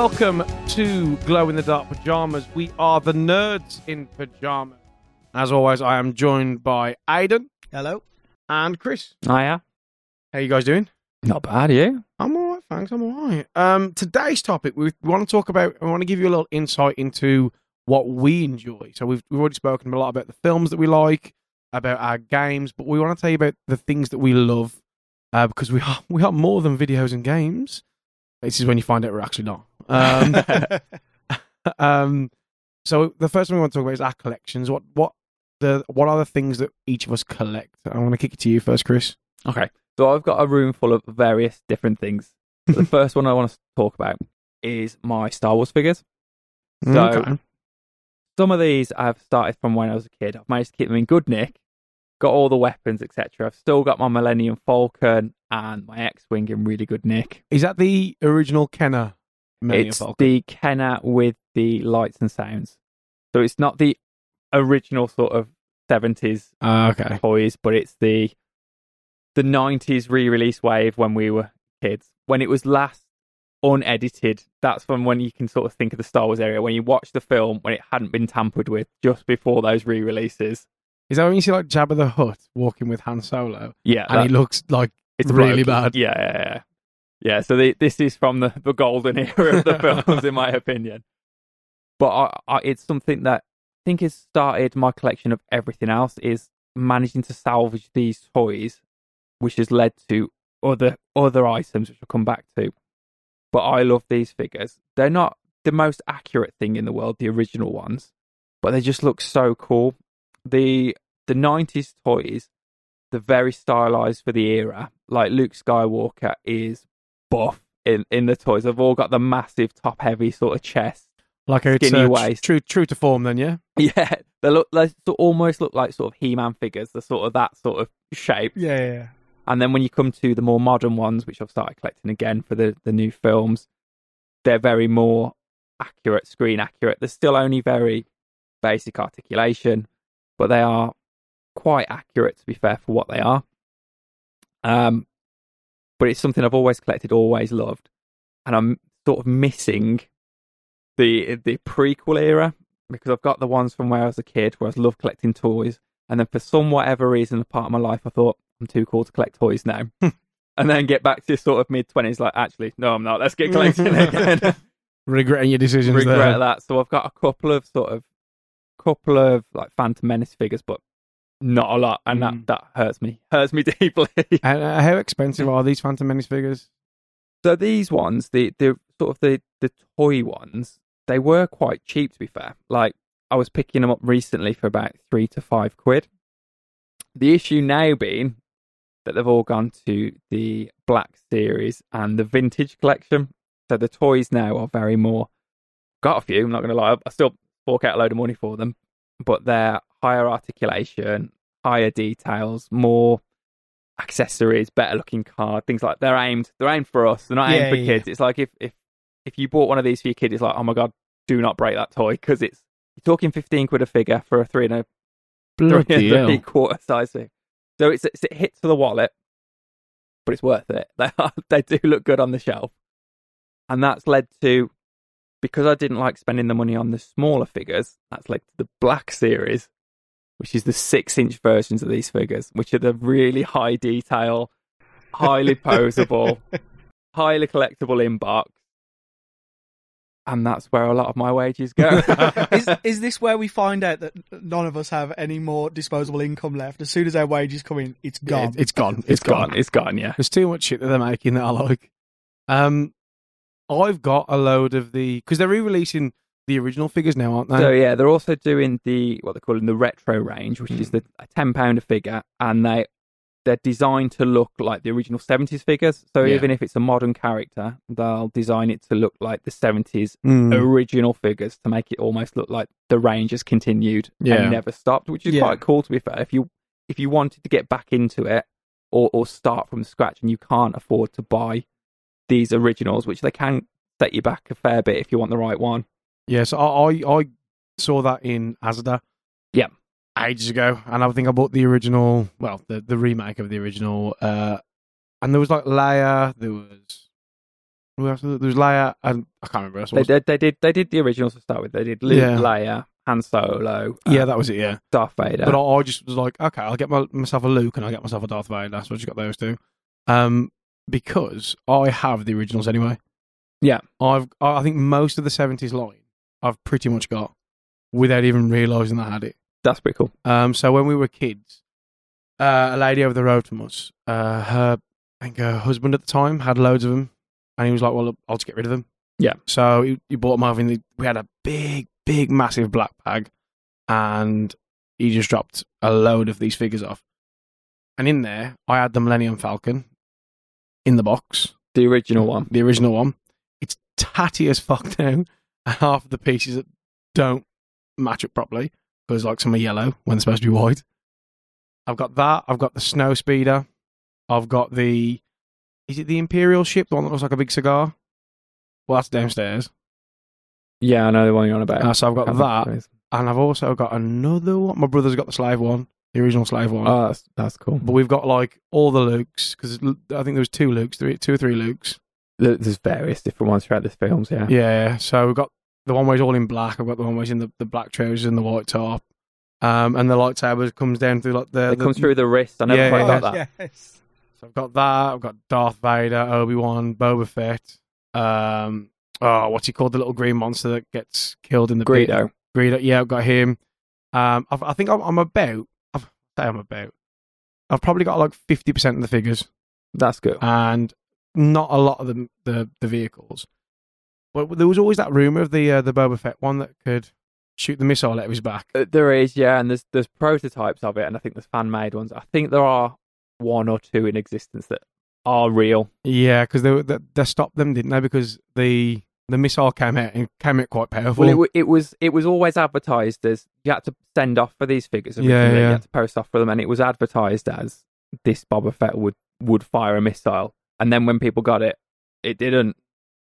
Welcome to Glow in the Dark Pajamas. We are the nerds in pajamas. As always, I am joined by Aidan Hello. and Chris. Hiya. How you guys doing? Not bad, you? I'm all right, thanks. I'm all right. Um, today's topic, we, we want to talk about. I want to give you a little insight into what we enjoy. So we've we've already spoken a lot about the films that we like, about our games, but we want to tell you about the things that we love, uh, because we are we are more than videos and games. This is when you find out we're actually not. Um, um, so the first one we want to talk about is our collections. What what the what are the things that each of us collect? I want to kick it to you first, Chris. Okay. So I've got a room full of various different things. the first one I want to talk about is my Star Wars figures. So Okay. some of these I've started from when I was a kid. I've managed to keep them in good nick, got all the weapons, etc. I've still got my Millennium Falcon and my X-wing in really good nick. Is that the original Kenner? Millennium it's Falcon? the Kenner with the lights and sounds. So it's not the original sort of 70s Ah, okay. toys, but it's the the nineties re-release wave when we were kids. When it was last unedited, that's from when you can sort of think of the Star Wars area. When you watch the film when it hadn't been tampered with just before those re-releases. Is that when you see like Jabba the Hutt walking with Han Solo, Yeah, and he looks like it's really bloke. bad? Yeah, yeah, yeah. Yeah, so the, this is from the, the golden era of the films, in my opinion. But I, I, it's something that I think has started my collection of everything else is managing to salvage these toys, which has led to other other items, which I'll come back to. But I love these figures. They're not the most accurate thing in the world, the original ones, but they just look so cool. The the nineties toys, they're very stylized for the era. Like Luke Skywalker is buff in, in the toys. They've all got the massive top heavy sort of chest. Like a Skinny uh, waist. True, true to form. Then, yeah. Yeah. They look they sort- almost look like sort of He Man figures. They're sort of that sort of shape. Yeah, yeah, yeah. And then when you come to the more modern ones, which I've started collecting again for the, the new films, they're very more accurate, screen accurate. They're still only very basic articulation, but they are quite accurate to be fair for what they are. Um, but it's something I've always collected, always loved, and I'm sort of missing the the prequel era because I've got the ones from where I was a kid, where I loved collecting toys, and then for some whatever reason, a part of my life, I thought I'm too cool to collect toys now, and then get back to sort of mid twenties, like actually, no, I'm not. Let's get collecting again. Regretting your decisions Regret there. that. So I've got a couple of sort of couple of like Phantom Menace figures, but not a lot, and Mm. that that hurts me, hurts me deeply. And, uh, how expensive are these Phantom Menace figures? So these ones, the the sort of the the toy ones, they were quite cheap to be fair. Like I was picking them up recently for about three to five quid. The issue now being that they've all gone to the Black Series and the Vintage Collection. So the toys now are very more. Got a few. I'm not going to lie. I still fork out a load of money for them, but they're higher articulation, higher details, more accessories, better looking card, things like they're aimed. They're aimed for us. They're not aimed Yeah, for yeah, kids. It's like if if if you bought one of these for your kid, it's like, oh my god, do not break that toy because it's you're talking fifteen quid a figure for a three and a three and Bloody three hell. quarter size thing. So it's, it's it hits to the wallet, but it's worth it. They are, they do look good on the shelf, and that's led to because I didn't like spending the money on the smaller figures. That's led to the Black Series, which is the six-inch versions of these figures, which are the really high detail, highly posable, highly collectible in box. And that's where a lot of my wages go. is, is this where we find out that none of us have any more disposable income left? As soon as our wages come in, it's gone. it- it's gone. it's gone. It's gone. Yeah. There's too much shit that they're making that I like. Um, I've got a load of the because they're re-releasing the original figures now, aren't they? So yeah, they're also doing the what they're calling the retro range, which is the a ten pound a figure, and they they're designed to look like the original seventies figures. So Yeah. even if it's a modern character, they'll design it to look like the seventies Mm. original figures to make it almost look like the range has continued Yeah. and never stopped, which is Yeah. quite cool to be fair. If you if you wanted to get back into it or or start from scratch and you can't afford to buy these originals, which they can set you back a fair bit if you want the right one. Yeah, so I, I I saw that in Asda. Yeah. Ages ago. And I think I bought the original well, the, the remake of the original. Uh and there was like Leia, there was? There was Leia and I can't remember. Else They did. They did. They did the originals to start with. They did Luke, Yeah. Leia, Han Solo. yeah, uh, that was it. Yeah, Darth Vader. but I, I just was like, okay, I'll get my, myself a Luke and I'll get myself a Darth Vader. So I just got those two. Um, because I have the originals anyway. Yeah. I've I I think most of the seventies line I've pretty much got without even realizing I had it. That's pretty cool. Um, so when we were kids, uh, a lady over the road from us, uh, her I think her husband at the time had loads of them, and he was like, "Well, I'll just get rid of them." Yeah. So he, he bought them over, and we had a big, big, massive black bag, and he just dropped a load of these figures off. And in there, I had the Millennium Falcon in the box, The original one. the original one. It's tatty as fuck now, half of the pieces that don't match up properly because like some are yellow when they're supposed to be white. I've got that. I've got the snow speeder. I've got the. Is it the Imperial ship, the one that looks like a big cigar? Well, that's downstairs. Yeah, I know the one you're on about. Uh, so I've got that, remember what it is. and I've also got another one. My brother's got the slave one, the original slave one. Oh, that's that's cool. but we've got like all the Lukes because I think there was two Lukes, three, two or three Lukes. There's various different ones throughout the films. Yeah. Yeah, so we've got the one where he's all in black. I've got the one where he's in the, the black trousers and the white top. Um, and the lightsaber comes down through like the. It the- comes through the wrist. I never Yeah, quite yeah, got that. Yes. So I've got that. I've got Darth Vader, Obi Wan, Boba Fett. Um, oh, what's he called? The little green monster that gets killed in the pit? Greedo. Greedo. Yeah, I've got him. Um, I've, I think I'm, I'm about. I've, say I'm about. I've probably got like fifty percent of the figures, That's good. and not a lot of the the, the vehicles. But there was always that rumor of the uh, the Boba Fett one that could shoot the missile out of his back. Uh, There is, yeah, and there's there's prototypes of it, and I think there's fan made ones. I think there are one or two in existence that are real. Yeah, because they, they they stopped them, didn't they? Because the the missile came out and came out quite powerful. Well, it, it was it was always advertised as you had to send off for these figures. Yeah, yeah. You had to post off for them, and it was advertised as this Boba Fett would would fire a missile, and then when people got it, it didn't.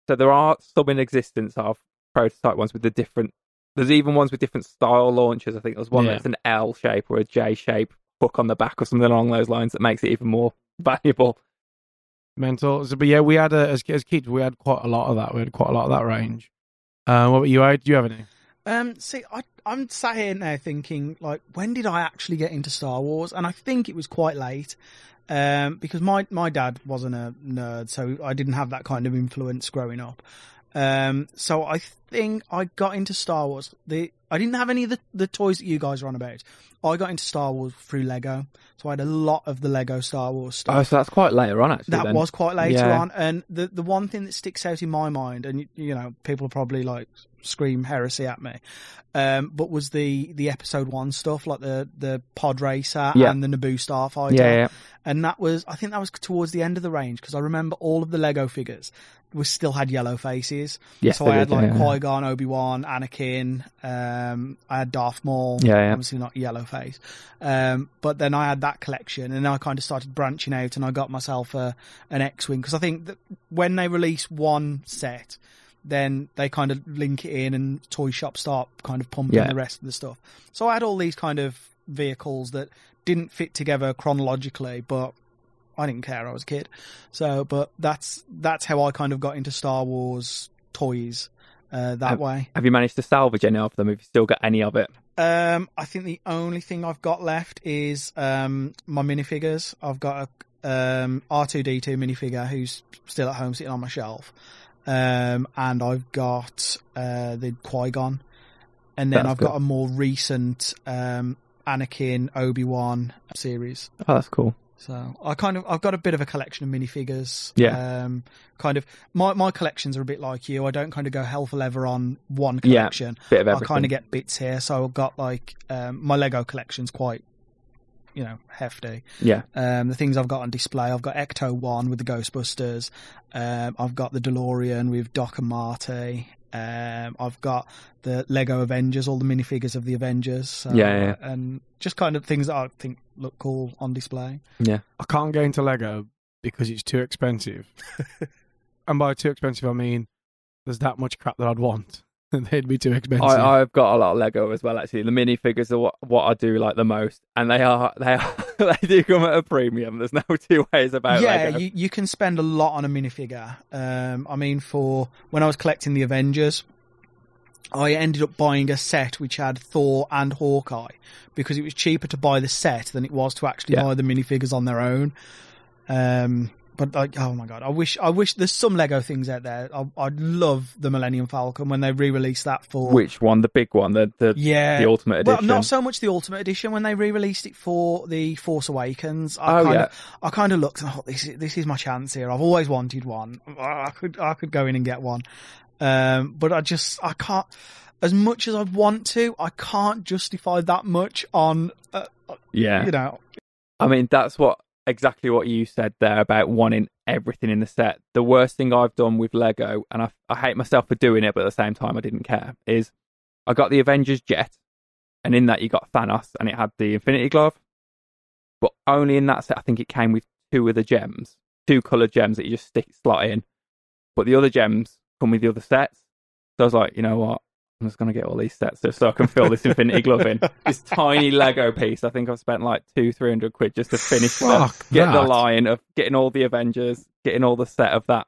So there are some in existence of prototype ones with the different. There's even ones with different style launchers. I think there's one Yeah. that's an L shape or a J shape hook on the back or something along those lines that makes it even more valuable. mental. So, but yeah, we had a, as as kids, we had quite a lot of that. We had quite a lot of that range. Uh, what about you? Ed? Do you have any? Um, see, I, I'm sat here now thinking, like, when did I actually get into Star Wars? And I think it was quite late, um, because my my dad wasn't a nerd, so I didn't have that kind of influence growing up. Um, so I think I got into Star Wars. The I didn't have any of the, the toys that you guys are on about. I got into Star Wars through Lego, so I had a lot of the Lego Star Wars stuff. Oh, so that's quite later on, actually. That then. was quite later Yeah. on, and the the one thing that sticks out in my mind, and you, you know, people probably like scream heresy at me, um, but was the the episode one stuff like the the pod racer Yeah. and the Naboo starfighter, yeah, yeah. and that was I think that was towards the end of the range because I remember all of the Lego figures was still had yellow faces. Yes, so I had did, like yeah. Qui Gon, Obi Wan, Anakin. Um, I had Darth Maul. Yeah, yeah. Obviously not yellow face. Um, but then I had that collection, and then I kind of started branching out, and I got myself a an X Wing because I think that when they release one set, then they kind of link it in, and toy shops start kind of pumping Yeah. the rest of the stuff. So I had all these kind of vehicles that didn't fit together chronologically, but I didn't care. I was a kid. So, but that's that's how I kind of got into Star Wars toys uh, that Um, way. Have you managed to salvage any of them? Have you still got any of it? Um, I think the only thing I've got left is um, my minifigures. I've got a um, R2D2 minifigure who's still at home sitting on my shelf. Um, and I've got uh, the Qui Gon. And then That's I've got a more recent um, Anakin Obi Wan series. Oh, that's cool. So I kind of I've got a bit of a collection of minifigures. Yeah. Um, kind of my my collections are a bit like you. I don't kind of go hell for leather on one collection. Yeah. Bit of everything. I kind of get bits here. So I've got like um, my Lego collection's quite, you know, hefty. Yeah. Um, the things I've got on display, I've got Ecto One with the Ghostbusters. Um, I've got the DeLorean with Doc and Marty. Um, I've got the Lego Avengers, all the minifigures of the Avengers. So, Yeah, yeah. and just kind of things that I think look cool on display. Yeah. I can't get into Lego because it's too expensive. and by too expensive, I mean there's that much crap that I'd want. They'd be too expensive. I, I've got a lot of Lego as well. Actually, the minifigures are what, what I do like the most, and they are they are they do come at a premium. There's no two ways about it. yeah, you, you can spend a lot on a minifigure. Um, I mean, for when I was collecting the Avengers, I ended up buying a set which had Thor and Hawkeye because it was cheaper to buy the set than it was to actually Yeah. buy the minifigures on their own. Um, but like, oh my god, I wish, I wish there's some Lego things out there. I, I'd love the Millennium Falcon when they re-released that for Which one? The big one, the the, yeah, the Ultimate Edition. well, not so much the Ultimate Edition when they re-released it for the Force Awakens. I Oh, kind yeah. of, I kind of looked and thought, this is this is my chance here. I've always wanted one. I could I could go in and get one, um, but I just I can't. As much as I want to, I can't justify that much on. Uh, yeah. you know, I mean, that's what exactly what you said there about wanting everything in the set. The worst thing I've done with Lego, and I, I hate myself for doing it, but at the same time, I didn't care, is I got the Avengers jet, and in that, you got Thanos, and it had the Infinity Glove. But only in that set, I think it came with two of the gems, two coloured gems that you just stick slot in. But the other gems come with the other sets. So I was like, you know what? I'm just going to get all these sets just so I can fill this Infinity Glove in. This tiny Lego piece. I think I've spent like two, three hundred quid just to finish the, get the line of getting all the Avengers, getting all the set of that.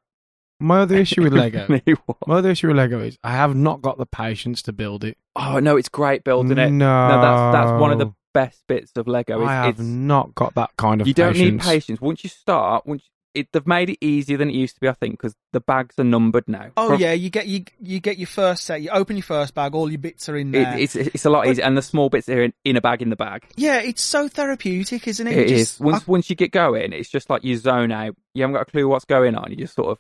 My other issue with Lego, my other issue with Lego is I have not got the patience to build it. Oh no, it's great building it. No, No, that's that's one of the best bits of Lego. Is I have it's, not got that kind of you don't patience. need patience. Once you start, once it, they've made it easier than it used to be, I think, because the bags are numbered now. oh From- yeah, you get you you get your first set. You open your first bag, all your bits are in It, there. it's it's a lot easier, and the small bits are in, in a bag in the bag. yeah, it's so therapeutic, isn't it? It You is. just- Once once you get going, it's just like you zone out. You haven't got a clue what's going on. You're just sort of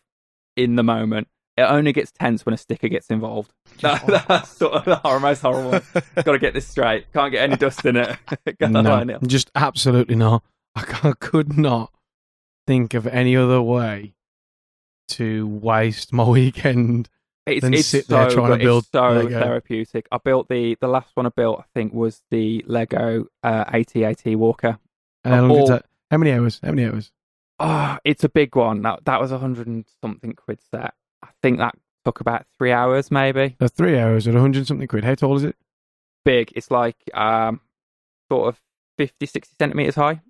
in the moment. It only gets tense when a sticker gets involved. That- that's sort of the hor- most horrible. Got to get this straight. Can't get any dust in it. No, just absolutely not. I, I could not think of any other way to waste my weekend. It's, Then it's sit so there trying to build it's so Lego. therapeutic. I built the the last one I built. I think was the Lego uh, AT-AT Walker. And how, long did that- how many hours? How many hours? Oh, it's a big one. That that was a hundred and something quid set. I think that took about three hours, maybe. That's three hours at a 100 something quid. How tall is it? Big. It's like um, sort of 50, 60 centimeters high.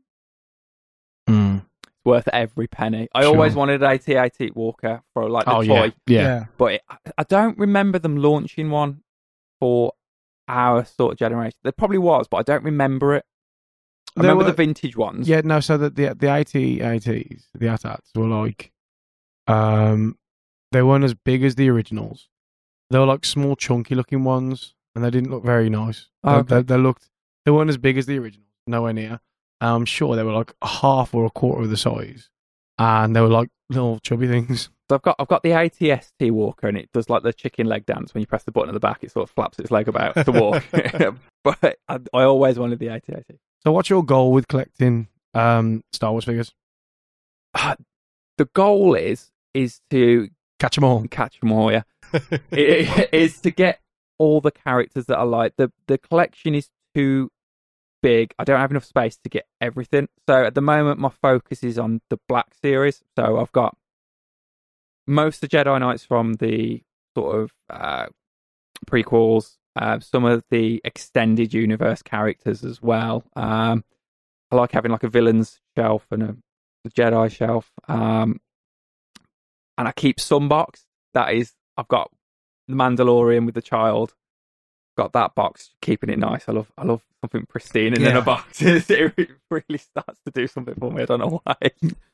Hmm. It's worth every penny. I Sure. always wanted an AT-AT Walker for like the Oh, toy, yeah. Yeah. but it, I don't remember them launching one for our sort of generation. There probably was, but I don't remember it. I There remember were- the vintage ones. Yeah, no, so the, the, the AT-ATs, the ATATs were like, um, they weren't as big as the originals. They were like small, chunky looking ones, and they didn't look very nice. They, Oh, okay. they, they looked, they weren't as big as the originals, nowhere near. I'm sure they were like half or a quarter of the size, and they were like little chubby things. So I've got I've got the ATST walker and it does like the chicken leg dance when you press the button at the back. It sort of flaps its leg about to walk. but I, I always wanted the ATST. So, what's your goal with collecting um, Star Wars figures? The goal is is to Catch them all. catch them all. Yeah, it, it is to get all the characters that I like. the The collection is too big. I don't have enough space to get everything. So at the moment, my focus is on the Black series. So I've got most of the Jedi Knights from the sort of uh, prequels. Uh, some of the extended universe characters as well. Um, I like having like a villains shelf and a, Jedi shelf. Um, and I keep some box. That is, I've got the Mandalorian with the child. Got that box, keeping it nice. I love, I love something pristine and in Yeah. a box. it really starts to do something for me. I don't know why.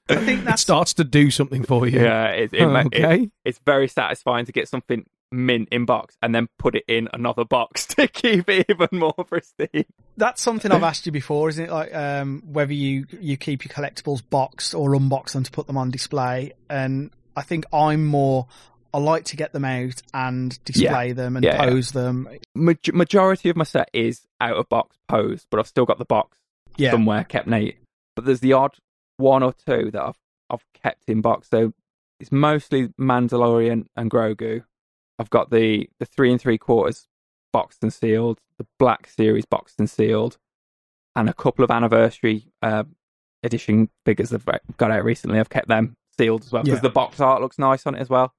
I think that starts to do something for you. Yeah, it, it, ma- it- okay. it's very satisfying to get something mint in box and then put it in another box to keep it even more pristine. that's something I've asked you before, isn't it? Like um, whether you you keep your collectibles boxed or unbox them to put them on display. And I think I'm more. I like to get them out and display them and Yeah, yeah. pose them. Maj- majority of my set is out of box posed, but I've still got the box Yeah, somewhere kept neat. But there's the odd one or two that I've I've kept in box. So it's mostly Mandalorian and Grogu. I've got the the three and three quarters boxed and sealed, the Black Series boxed and sealed, and a couple of anniversary uh, edition figures that I've got out recently. I've kept them sealed as well because Yeah. the box art looks nice on it as well.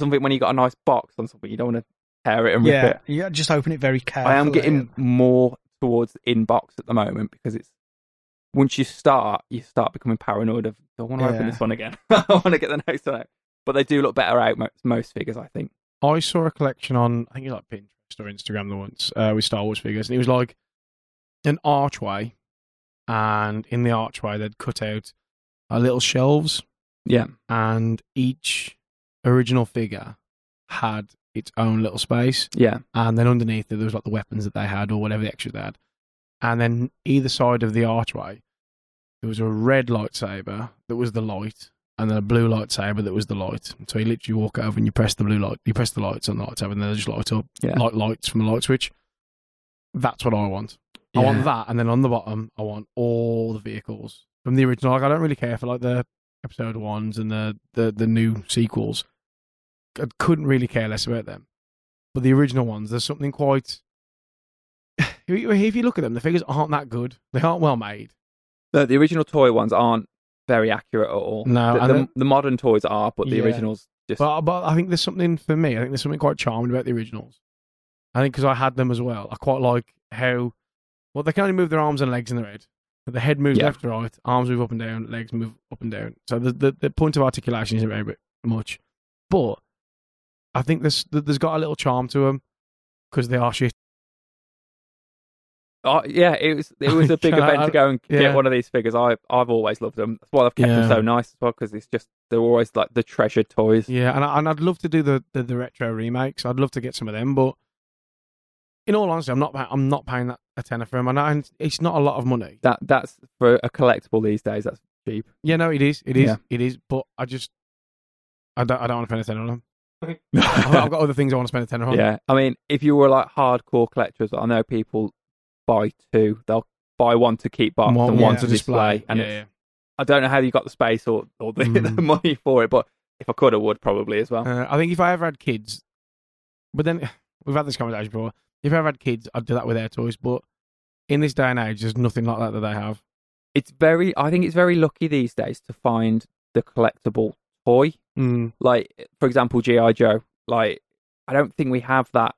Something when you got a nice box on something, you don't want to tear it and rip yeah, it. yeah. Just open it very carefully. I am getting more towards inbox at the moment because it's once you start, you start becoming paranoid of, do I want to open this one again? I want to get the next one out. But they do look better out most, most figures, I think. I saw a collection on, I think it was like Pinterest or Instagram the once uh, with Star Wars figures, and it was like an archway, and in the archway they'd cut out uh, little shelves, Yeah. and each original figure had its own little space, Yeah. and then underneath it there was like the weapons that they had or whatever the extras they had, and then either side of the archway there was a red lightsaber that was the light, and then a blue lightsaber that was the light. So you literally walk over and you press the blue light, you press the lights on the lightsaber, and they just light up Yeah. like lights from the light switch. That's what I want. I want that, and then on the bottom, I want all the vehicles from the original. Like I don't really care for like the episode ones and the the, the new sequels. I couldn't really care less about them, but the original ones, there's something quite. If you look at them, the figures aren't that good. They aren't well made. No, the original toy ones aren't very accurate at all. No, the, and the, then- the modern toys are, but the Yeah. originals just But but I think there's something for me. I think there's something quite charming about the originals. I think because I had them as well. I quite like how well they can only move their arms and legs in their head. The head moves Yeah. left to right, arms move up and down, legs move up and down. So the the, the point of articulation isn't very much, but I think there's there's got a little charm to them because they are shit. Oh, yeah, it was it was a big Can I- event to go and yeah. get one of these figures. I I've always loved them. That's why I've kept them so nice as well because it's just they're always like the treasured toys. Yeah, and I, and I'd love to do the, the the retro remakes. I'd love to get some of them, but in all honesty, I'm not I'm not paying that a tenner for them, and, I, and it's not a lot of money. That that's for a collectible these days. That's cheap. Yeah, no, it is. It is. Yeah. It is. But I just, I don't, I don't want to spend a tenner on them. I've, got other things I want to spend a tenner on. yeah, I mean, if you were like hardcore collectors, I know people buy two. They'll buy one to keep box One, and one one to display. And yeah, yeah. I don't know how you got the space or, or the, Mm. the money for it, but if I could, I would probably as well. Uh, I think if I ever had kids, but then we've had this conversation before. If I ever had kids, I'd do that with their toys. But in this day and age, there's nothing like that that they have. It's very, I think it's very lucky these days to find the collectible toy. Mm. Like, for example, GI Joe. Like, I don't think we have that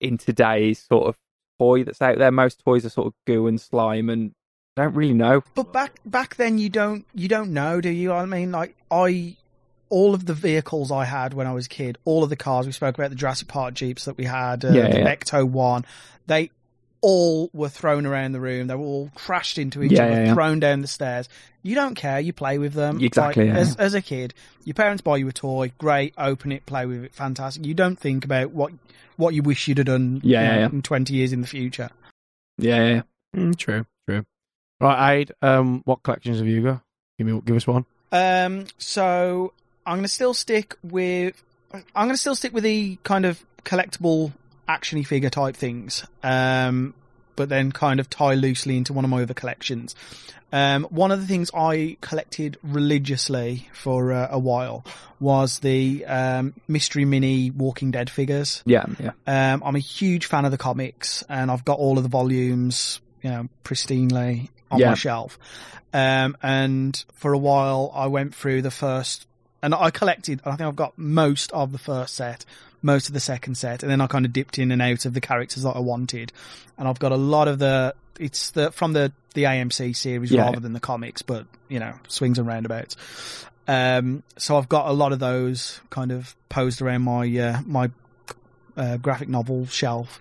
in today's sort of toy that's out there. Most toys are sort of goo and slime, and I don't really know. But back back then, you don't you don't know, do you? I mean, like I, all of the vehicles I had when I was a kid, all of the cars we spoke about, the Jurassic Park jeeps that we had, uh, Yeah, the yeah. Ecto one, they all were thrown around the room. They were all crashed into each Yeah, other, yeah, yeah. thrown down the stairs. You don't care. You play with them. Exactly, Like, yeah, as, as a kid, your parents buy you a toy. Great, open it, play with it. Fantastic. You don't think about what what you wish you'd have done. Yeah, you know, yeah, yeah. in twenty years in the future. Yeah, yeah, yeah. Mm, true, true. Right, Aid. Um, what collections have you got? Give me, give us one. Um, so I'm going to still stick with I'm going to still stick with the kind of collectible actiony figure type things. Um, but then kind of tie loosely into one of my other collections. Um, one of the things I collected religiously for uh, a while was the um, Mystery Mini Walking Dead figures. yeah, yeah. Um, I'm a huge fan of the comics, and I've got all of the volumes, you know, pristinely on Yeah. my shelf. Um, and for a while, I went through the first, and I collected. I think I've got most of the first set, most of the second set, and then I kind of dipped in and out of the characters that I wanted. And I've got a lot of the. It's the from the the AMC series Yeah. rather than the comics, but you know, swings and roundabouts. Um, so I've got a lot of those kind of posed around my uh, my uh, graphic novel shelf.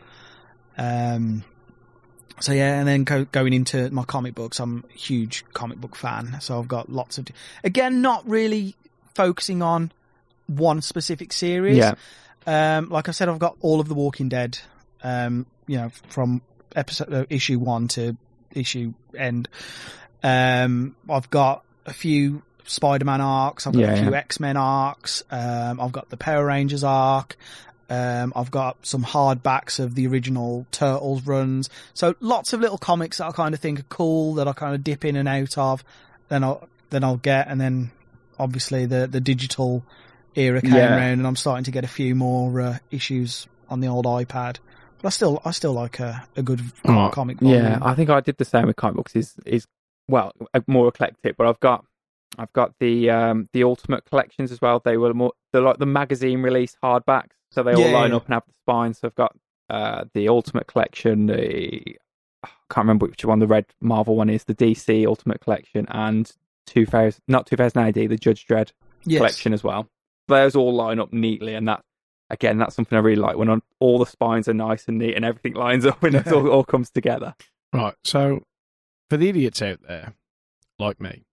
Um, so yeah, and then go, going into my comic books, I'm a huge comic book fan. So I've got lots of, again, not really focusing on one specific series. Yeah. Um, like I said, I've got all of the Walking Dead, um, you know, from episode uh, issue one to issue end. Um, I've got a few Spider-Man arcs. I've got Yeah, a few yeah. X-Men arcs. Um, I've got the Power Rangers arc. Um, I've got some hardbacks of the original Turtles runs. So lots of little comics that I kind of think are cool that I kind of dip in and out of. Then I'll then I'll get, and then obviously the the digital era came Yeah. around, and I'm starting to get a few more uh, issues on the old iPad. But I still I still like a, a good Oh, comic. Volume. Yeah, I think I did the same with comic books. Is is well uh, more eclectic, but I've got I've got the um the ultimate collections as well. They were more they're like the magazine release hardbacks, so they all Yeah, line yeah. up and have the spine. So I've got uh the ultimate collection, the I can't remember which one the red Marvel one is, the DC Ultimate Collection, and 2000, not 2000 AD, the Judge Dredd Yes. collection as well. Those all line up neatly, and that again, that's something I really like when on, all the spines are nice and neat and everything lines up and it all, all comes together. Right. So, for the idiots out there, like me,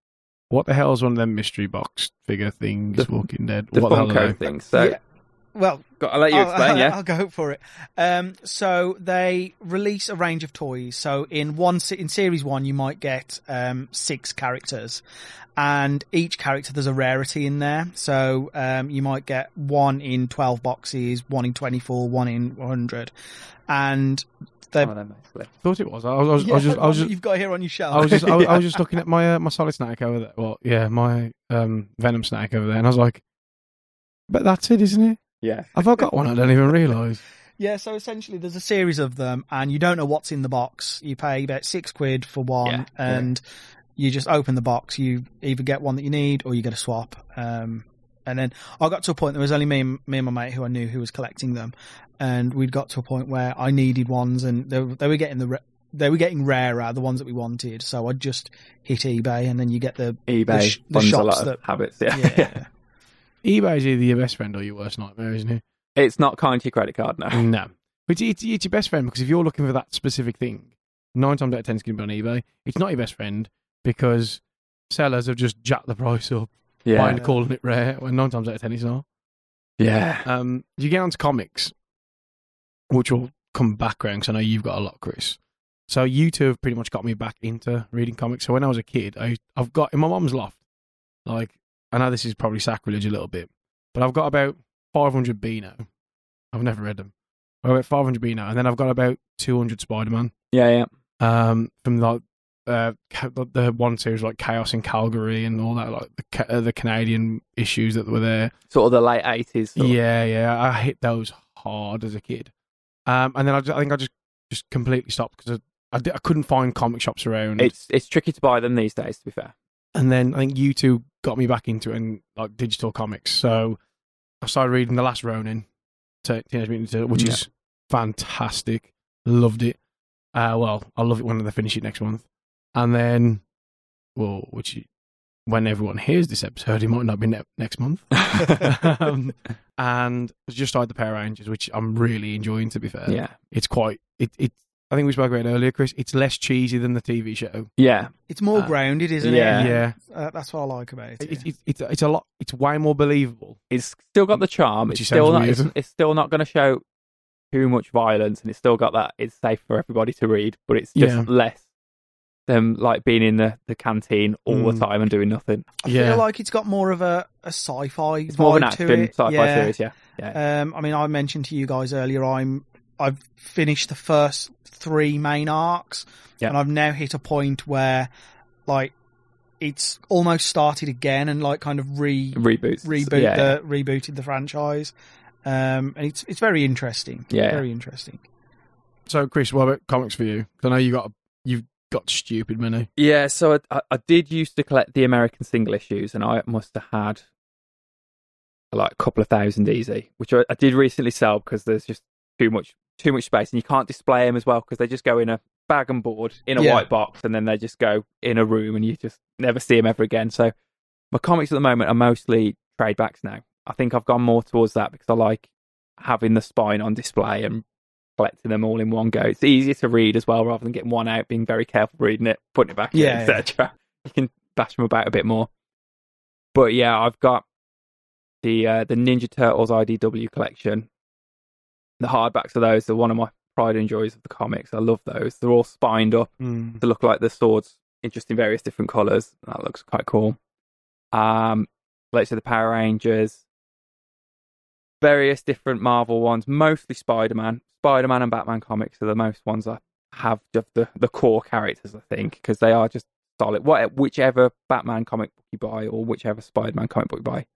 what the hell is one of them mystery box figure things? The- Walking Dead. The what the hell are Funko they? thing. So, Yeah. Well, got, I'll let you I'll- explain. I'll, yeah, I'll go for it. Um, so they release a range of toys. So in one in series one, you might get um, six characters, and each character there's a rarity in there. So um, you might get one in twelve boxes, one in twenty four, one in one hundred, and they. Some of thought it was. I was, I was, I was just, I was just, you've got here on your shelf. I was just, I was, I was just looking at my uh, my Solid Snake over there. Well, yeah, my um, Venom Snake over there, and I was like, but that's it, isn't it? Yeah. Have I got one? I don't even realise. Yeah, so essentially there's a series of them and you don't know what's in the box. You pay about six quid for one Yeah, and you just open the box. You either get one that you need or you get a swap. Um, and then I got to a point, there was only me and, me and my mate who I knew who was collecting them. And we'd got to a point where I needed ones and they, were- they were getting the, they were getting rarer, the ones that we wanted. So I'd just hit eBay and then you get the, eBay sh- the funds a shops lot of that- habits. Yeah. yeah. eBay's either your best friend or your worst nightmare, isn't it? it's not kind to your credit card no. No. But it's, it's your best friend because if you're looking for that specific thing, nine times out of ten it's going to be on eBay. It's not your best friend because sellers have just jacked the price up Yeah. by calling it rare. When nine times out of ten it's not. Yeah. Um, you get onto comics, which will come back around because I know you've got a lot, Chris. So you two have pretty much got me back into reading comics. So when I was a kid, I, I've got in my mom's loft. Like I know this is probably sacrilege a little bit, but I've got about 500 Beano. I've never read them. I've got about 500 Beano, and then I've got about 200 Spider Man. Yeah. Yeah. Um, from like uh, the- the one series like Chaos in Calgary and all that, like the uh, the Canadian issues that were there. Sort of the late 80s. Sort of. Yeah, yeah, I hit those hard as a kid. Um, and then I, just, I think I just just completely stopped because I, I, I couldn't find comic shops around. It's it's tricky to buy them these days, to be fair. and then I think you two got me back into it and like digital comics. So I started reading The Last Ronin, to Teenage Mutant Ninja which Yeah. is fantastic. Loved it. Uh, well, I'll love it when they finish it next month. And then, well, which when everyone hears this episode, it might not be ne- next month. um, and I just started the Power Rangers, which I'm really enjoying. To be fair, yeah. it's quite it. it I think we spoke about it earlier, Chris. It's less cheesy than the TV show. Yeah. It's more Uh, grounded, isn't yeah. it? yeah, Uh, that's what I like about it. it's it's it's it's a lot. It's way more believable. It's still got the charm. Which It's still not. It's, it's still not going to show too much violence, and it's still got that. It's safe for everybody to read, but it's just Yeah. less them like being in the, the canteen all Mm. the time and doing nothing. I Yeah. feel like it's got more of a, a sci-fi It's more of an vibe to action it. sci-fi yeah. series. Yeah. Yeah. Um, I mean, I mentioned to you guys earlier, I'm I've finished the first three main arcs, Yeah. and I've now hit a point where, like, it's almost started again and like kind of re Reboots. reboot Yeah. the rebooted the franchise. Um, and it's it's very interesting. Yeah. very interesting. So, Chris, what about comics for you? I know you got you've got stupid many. Yeah, so I, I, I did used to collect the American single issues, and I must have had like a couple of thousand easy, which I, I did recently sell because there's just too much too much space, and you can't display them as well because they just go in a bag and board in a Yeah. white box, and then they just go in a room, and you just never see them ever again. So my comics at the moment are mostly trade backs now. I think I've gone more towards that because I like having the spine on display and collecting them all in one go. It's easier to read as well rather than getting one out, being very careful reading it, putting it back in, Yeah, yeah. etc. You can bash them about a bit more. But yeah, I've got the uh, the Ninja Turtles IDW collection. The hardbacks of those are one of my pride and joys of the comics. I love those. They're all spined up Mm. to look like the swords in just in various different colours. That looks quite cool. Um, I said, the Power Rangers, various different Marvel ones, mostly Spider Man. Spider Man and Batman comics are the most ones I have of the, the core characters, I think, because they are just solid. What, whichever Batman comic book you buy or whichever Spider Man comic book you buy,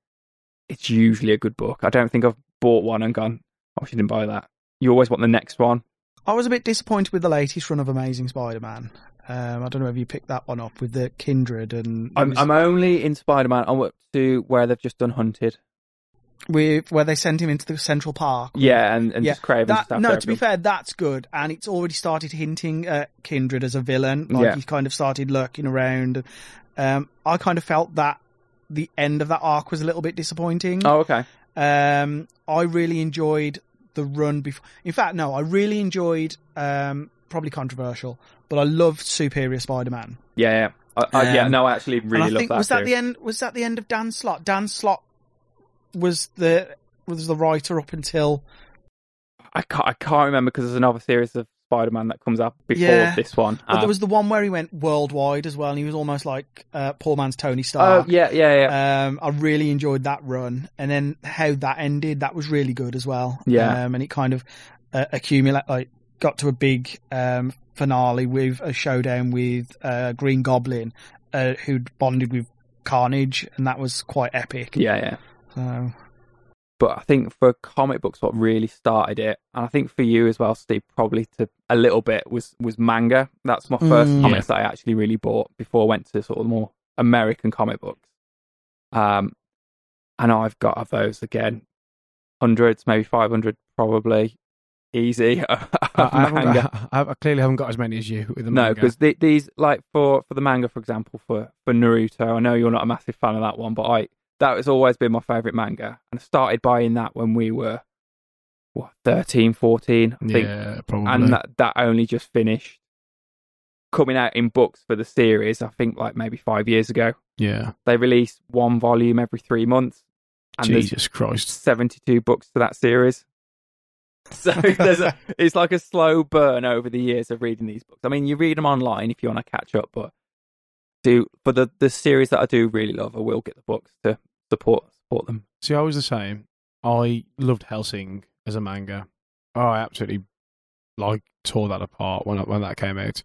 it's usually a good book. I don't think I've bought one and gone, oh, I shouldn't buy that. You always want the next one. I was a bit disappointed with the latest run of Amazing Spider-Man. Um, I don't know if you picked that one up with the Kindred and. I'm, was- I'm only in Spider Man. I'm up to where they've just done Hunted. with where they sent him into the Central Park. Yeah, and, and Yeah, just Kraven. That, no, to be fair, that's good, and it's already started hinting at Kindred as a villain. Like Yeah. he's kind of started lurking around. Um, I kind of felt that the end of that arc was a little bit disappointing. Oh, okay. Um, I really enjoyed the run before. In fact, no, I really enjoyed. Um, probably controversial, but I loved Superior Spider-Man. Yeah, yeah. I, I, yeah, Um, no, I actually really and I think that. was that series. the end? Was that the end of Dan Slott? Dan Slott was the was the writer up until I can't, I can't remember because there's another series of Spider-Man that comes up before Yeah. this one. But Um, there was the one where he went worldwide as well, and he was almost like uh, Paul Man's Tony Stark. oh yeah, yeah, yeah. Um, I really enjoyed that run, and then how that ended, that was really good as well. Yeah. um, and it kind of uh, accumulate like got to a big um, finale with a showdown with uh, Green Goblin, uh, who'd bonded with Carnage, and that was quite epic. yeah, yeah. So, But I think for comic books, what really started it, and I think for you as well, Steve, probably to a little bit was was manga. That's my first Mm. comics that I actually really bought before I went to sort of more American comic books. Um, and I've got of those again, hundreds, maybe five hundred, probably easy. I, I, manga. got, I, I clearly haven't got as many as you with the No, because the, these like for for the manga, for example, for for Naruto. I know you're not a massive fan of that one, but I that has always been my favorite manga, and I started buying that when we were what 13, 14, I think, yeah, probably. and that that only just finished coming out in books for the series. I think like maybe five years ago. yeah, They release one volume every three months, and Jesus Christ. 72 books to that series. So there's a, it's like a slow burn over the years of reading these books. I mean, you read them online if you want to catch up, but do for the the series that I do really love, I will get the books to support support them. See, I was the same. I loved Hellsing as a manga. Oh, I absolutely like tore that apart when when that came out.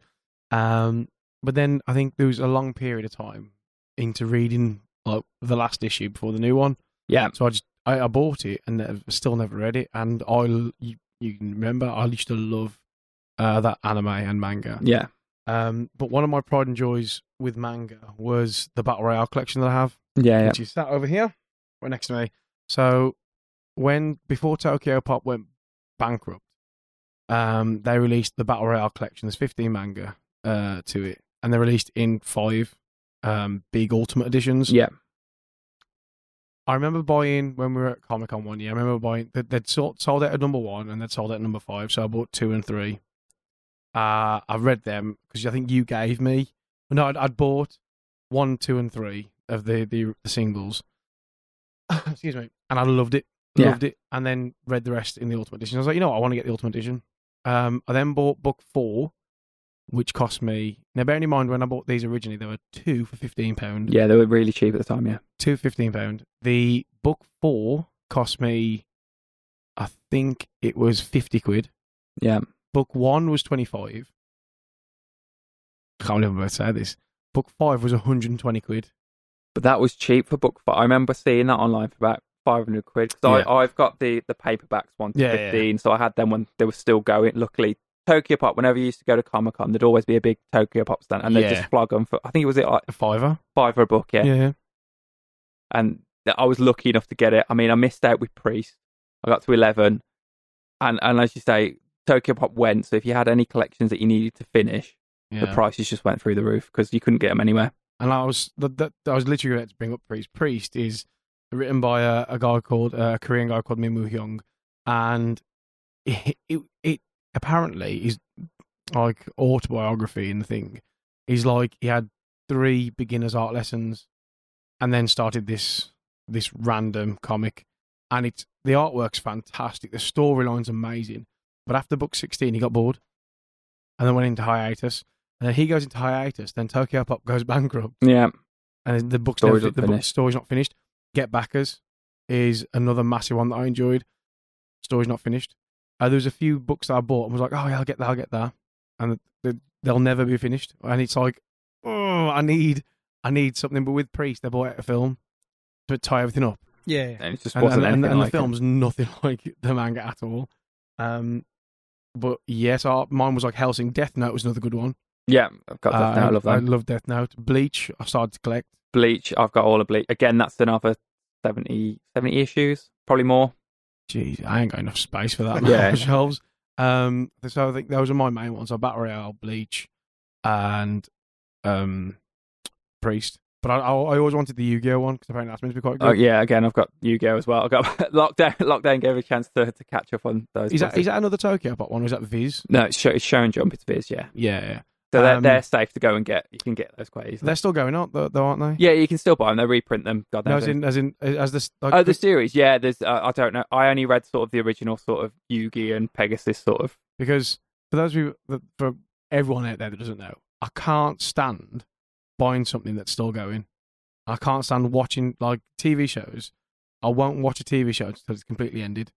Um, but then I think there was a long period of time into reading like the last issue before the new one. Yeah, So I just I, I bought it and never, still never read it. And I you, you can remember I used to love uh, that anime and manga. yeah, Um, but one of my pride and joys with manga was the battle royale collection that I have yeah, yeah. which is that over here, right next to me. So when before Tokyo Pop went bankrupt, um, they released the Battle Royale collection. There's 15 manga uh, to it, and they're released in five um, big Ultimate editions. yeah. I remember buying when we were at Comic Con one year. I remember buying they, they'd sold, sold out at number one and they'd sold out at number five, so I bought two and three. Uh, I read them because I think you gave me. No, I'd, I'd bought one, two, and three of the the, the singles. Excuse me, and I loved it, Yeah. loved it, and then read the rest in the Ultimate Edition. I was like, you know what, I want to get the Ultimate Edition. Um, I then bought book four, which cost me. Now, bearing in mind when I bought these originally, they were two for fifteen pound Yeah, they were really cheap at the time. Yeah, two fifteen pound. The book four cost me, I think it was fifty quid. yeah, Book one was twenty five. Can't believe I'm about to say this. Book five was hundred and twenty quid. but that was cheap for book five. I remember seeing that online for about five hundred quid So Yeah. I I've got the the paperbacks one to Yeah, yeah, yeah. fifteen, so I had them when they were still going. Luckily. Tokyo Pop. Whenever you used to go to Comic Con, there'd always be a big Tokyo Pop stand, and they'd just flog them for. I think it was it like A fiver. five for a book, yeah. Yeah. and I was lucky enough to get it. I mean, I missed out with Priest. I got to eleven, and and as you say, Tokyo Pop went. So if you had any collections that you needed to finish, yeah. the prices just went through the roof because you couldn't get them anywhere. And I was that, that, I was literally going to bring up Priest. Priest is written by a, a guy called uh, a Korean guy called Min Woo Hyung, and it, it it apparently is like autobiography in the thing. He's like he had three beginners art lessons, and then started this this random comic, and it's the artwork's fantastic. The storyline's amazing, but after book sixteen, he got bored, and then went into hiatus. And then he goes into hiatus. Then Tokyo Pop goes bankrupt, Yeah, and the book's Story's never, not the book, finished. story's not finished. Get Backers is another massive one that I enjoyed. Story's not finished. Uh, there was a few books that I bought and was like, oh yeah, I'll get that, I'll get that, and they, they'll never be finished. And it's like, oh, I need, I need something. But with Priest, they bought out a film to tie everything up, yeah, and it just and, wasn't and, and, anything and like the it. film's nothing like the manga at all. Um, but yes, our, mine was like Hellsing. Death Note was another good one. Yeah, I've got Death Uh, Note. I love that. I love Death Note. Bleach, I started to collect. Bleach. I've got all of Bleach. Again, that's another 70, 70 issues. probably more. Jeez, I ain't got enough space for that. Yeah. Shelves. Um, so I think those are my main ones: are Battle Royale, Bleach, and um, Priest. But I, I, I always wanted the Yu-Gi-Oh one because apparently that's meant to be quite good. Oh yeah, again, I've got Yu-Gi-Oh as well. I've got lockdown. Lockdown gave me a chance to, to catch up on those. Is that that another Tokyo Pop one? Or is that Viz? no, it's show, it's Shonen Jump. It's Viz, yeah. Yeah, yeah. So they're, Um, they're safe to go and get. You can get those quite easily. they're still going on though, though aren't they? Yeah, you can still buy them. They reprint them. God No, as in, as in, as this. Like, oh, the series. Yeah, there's. Uh, I don't know. I only read sort of the original sort of Yugi and Pegasus sort of. because for those of you, for everyone out there that doesn't know, I can't stand buying something that's still going. I can't stand watching like TV shows. I won't watch a TV show until it's completely ended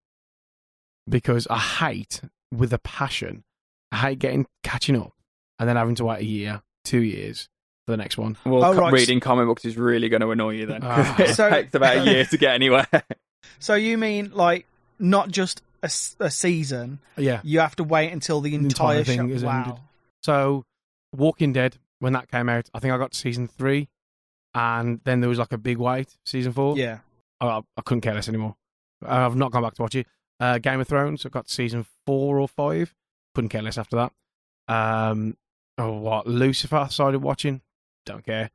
because I hate with a passion. I hate getting catching up and then having to wait a year, two years for the next one. Well, Oh, right. reading comic books is really going to annoy you then. 'cause Ah. it So- takes about a year to get anywhere. So you mean like not just a season? Yeah. You have to wait until the entire entire, thing show. is wow. ended. So, Walking Dead when that came out, I think I got to season three, and then there was like a big wait, season four. Yeah. I, I couldn't care less anymore. I've not gone back to watch it. Uh, Game of Thrones, I got season four or five. Couldn't care less after that. Um, oh, what Lucifer I started watching. Don't care.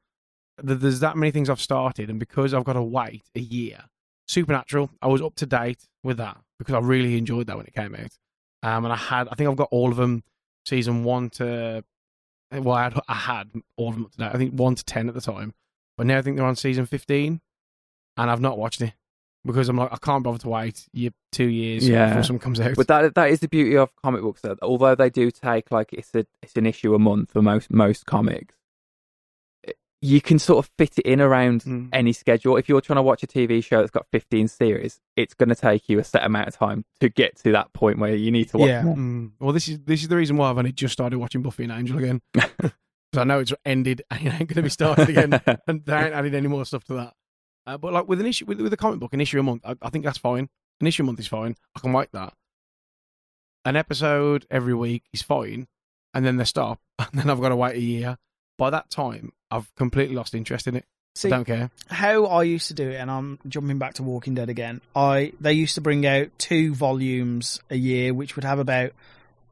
There's that many things I've started, and because I've got to wait a year, Supernatural, I was up to date with that because I really enjoyed that when it came out. Um, and I had, I think I've got all of them, season one to, well, I had, I had all of them up to date. I think one to ten at the time, but now I think they're on season fifteen, and I've not watched it because I'm like, I can't bother to wait year, two years Yeah. before something comes out. But that that is the beauty of comic books. Although they do take like it's a it's an issue a month for most most comics, you can sort of fit it in around Mm. any schedule. If you're trying to watch a TV show that's got 15 series, it's going to take you a set amount of time to get to that point where you need to watch Yeah. more. Mm. Well, this is this is the reason why I've only just started watching Buffy and Angel again because I know it's ended and it ain't going to be started again, and they ain't added any more stuff to that. Uh, but like with an issue with, with a comic book, an issue a month, I, I think that's fine. An issue a month is fine. I can wait that. An episode every week is fine, and then they stop, and then I've got to wait a year. By that time, I've completely lost interest in it. See, I don't care. how I used to do it, and I'm jumping back to Walking Dead again. I they used to bring out two volumes a year, which would have about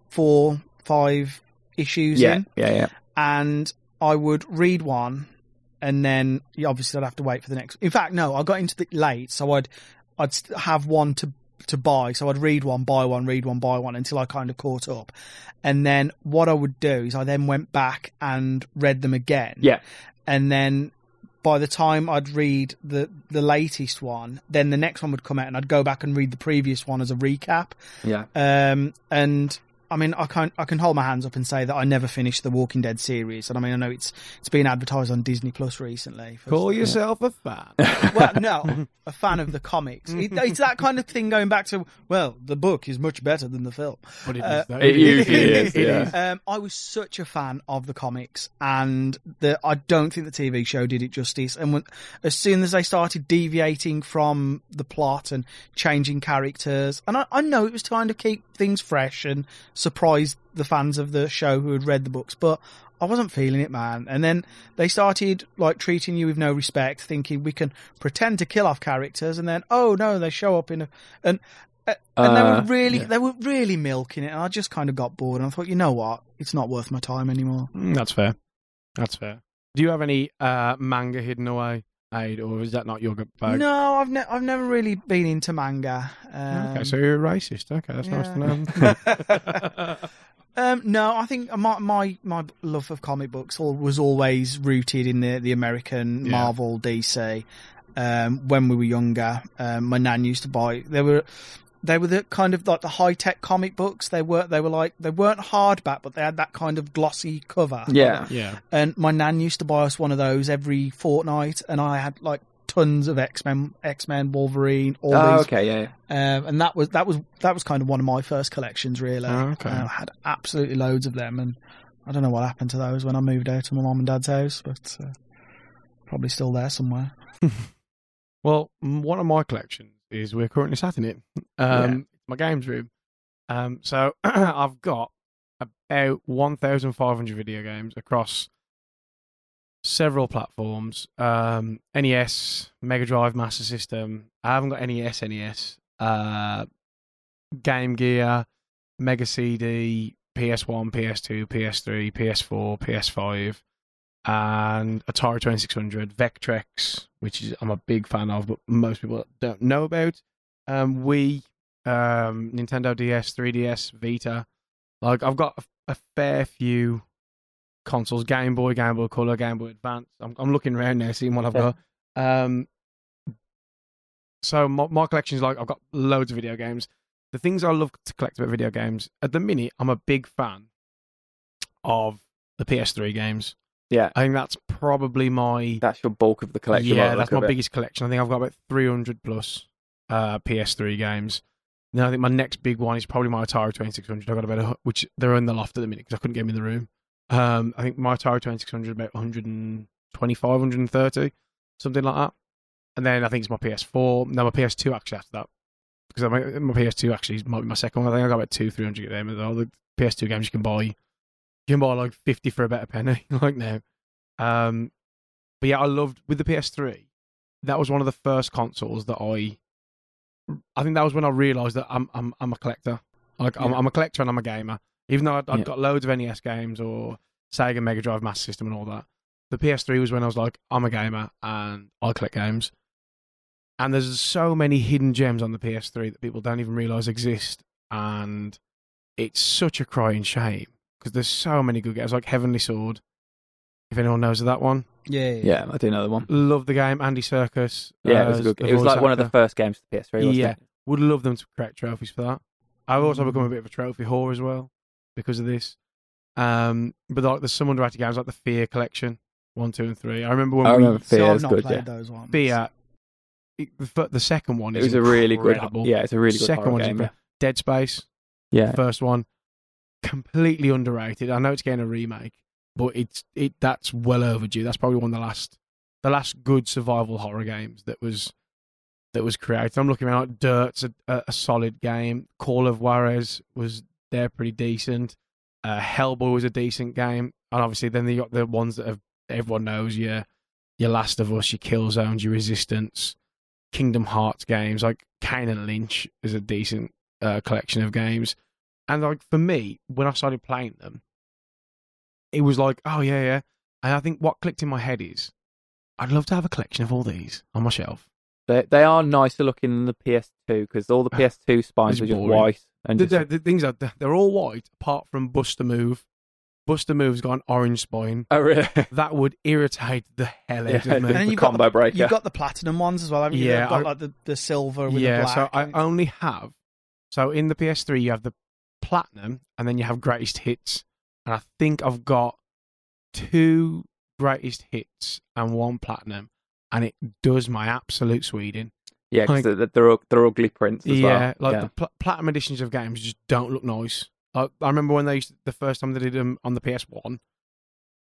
four, five issues Yeah, in, yeah, yeah. and I would read one, and then obviously I'd have to wait for the next. In fact, no, I got into the late, so I'd I'd have one to to buy, so I'd read one, buy one, read one, buy one until I kind of caught up, and then what I would do is I then went back and read them again, Yeah. and then by the time I'd read the the latest one, then the next one would come out, and I'd go back and read the previous one as a recap. Yeah. Um, and I mean, I can I can hold my hands up and say that I never finished the Walking Dead series, and I mean, I know it's it's been advertised on Disney Plus recently. for- Call yourself a fan. well, no, a fan of the comics. It, it's that kind of thing going back to well, the book is much better than the film. But it is, Uh, though. It usually is, yeah. Um, I was such a fan of the comics, and the I don't think the TV show did it justice. And when, as soon as they started deviating from the plot and changing characters, and I, I know it was trying to keep things fresh and surprise the fans of the show who had read the books, but I wasn't feeling it, man. And then they started like treating you with no respect, thinking we can pretend to kill off characters, and then oh no, they show up in a and. uh, And they Uh, were really, yeah. they were really milking it, and I just kind of got bored. And I thought, you know what, it's not worth my time anymore. Mm, That's fair. That's fair. Do you have any uh, manga hidden away, Aid, or is that not your bag? No, I've ne- I've never really been into manga. Um, okay, so you're a racist. Okay, that's nice to know. Um, no, I think my, my my love of comic books was always rooted in the the American Yeah. Marvel DC. Um, when we were younger, um, my nan used to buy. There were they were the kind of like the high tech comic books. They were they were like they weren't hardback, but they had that kind of glossy cover. Yeah. yeah. And my nan used to buy us one of those every fortnight, and I had like tons of X Men, X Men, Wolverine, all Oh, these okay, yeah, yeah. um, and that was that was that was kind of one of my first collections, really. Oh, okay. Uh, I had absolutely loads of them, and I don't know what happened to those when I moved out to my mum and dad's house, but uh, probably still there somewhere. Well, m- one of my collections is we're currently sat in it. Um, My games room. Um, so I've got about 1,500 video games across several platforms. Um, NES, Mega Drive, Master System. I haven't got NES, NES. Uh, Game Gear, Mega CD, PS1, PS2, PS3, PS4, PS5, and Atari 2600, Vectrex, which is I'm a big fan of, but most people don't know about. Um, Wii, um, Nintendo DS, 3DS, Vita. Like I've got a, a fair few consoles: Game Boy, Game Boy Color, Game Boy Advance. I'm, I'm looking around now, seeing what I've got. Um, so my, my collection is like I've got loads of video games. The things I love to collect about video games at the minute, I'm a big fan of the PS3 games. Yeah. I think that's probably my That's your bulk of the collection. yeah, that's my biggest collection. I think I've got about 300 plus uh, PS3 games. Then I think my next big one is probably my Atari 2600. I got about a, which they're in the loft at the minute because I couldn't get them in the room. Um, I think my Atari 2600 about 125, 130, something like that. And then I think it's my PS4. No, my PS2 actually after that because my, my PS2 actually might be my second one. I think I got about two, 300 of them. All the PS2 games you can buy, you can buy like 50 for a better penny like now. Um, but yeah, I loved with the PS3. That was one of the first consoles that I. I think that was when I realised that I'm I'm I'm a collector. Like I'm, I'm a collector and I'm a gamer. Even though I'd, I'd Yeah. got loads of NES games or Sega Mega Drive Master System and all that, the PS3 was when I was like, I'm a gamer and I collect games. And there's so many hidden gems on the PS3 that people don't even realise exist, and it's such a crying shame because there's so many good games like Heavenly Sword. If anyone knows of that one, Yeah, yeah. Yeah, I do know the one. love the game. Andy Serkis. Yeah, uh, it was a good. the It was voice like one of the first games to PS3. Wasn't Yeah. it? Would love them to create trophies for that. I've also Mm. become a bit of a trophy whore as well because of this. Um, but like, there's some underrated games like the Fear Collection, one, two, and three. I remember when I we remember So Fear I've not good. played Yeah, those ones. Fear, it- the, the second one it is was a really good. Yeah, it's a really good Second horror one's game. incredible. Dead Space, Yeah, first one, completely underrated. I know it's getting a remake, but it's it that's well overdue. That's probably one of the last the last good survival horror games that was that was created. I'm looking around Dirt's a, a, solid game. Call of Juarez was there pretty decent. Uh, Hellboy was a decent game, and obviously then you got the ones that have everyone knows. Your your Last of Us, your Killzones, your Resistance, Kingdom Hearts games like Kane and Lynch is a decent uh, collection of games. And like for me, when I started playing them, it was like, oh yeah, yeah. And I think what clicked in my head is, I'd love to have a collection of all these on my shelf. they they are nicer looking than the PS2 because all the ah, PS2 spines It's are just boring. white and The, just, the, the things are they're all white apart from Bust-a-Move. Buster Move's got an orange spine. oh really? That would irritate the hell out Yeah, of me. And then you've got combo the, breaker. You've got the platinum ones as well, haven't you? Yeah, They've got I- like the, the silver with yeah, the black. so I only have so in the PS3 you have the platinum and then you have greatest hits, and I think I've got two greatest hits and one platinum, and it does my absolute Sweden. yeah, because like- they're, they're they're ugly prints as yeah, well. like yeah. the pl- platinum editions of games just don't look nice. Like, I remember when they used the first time they did them on the PS1,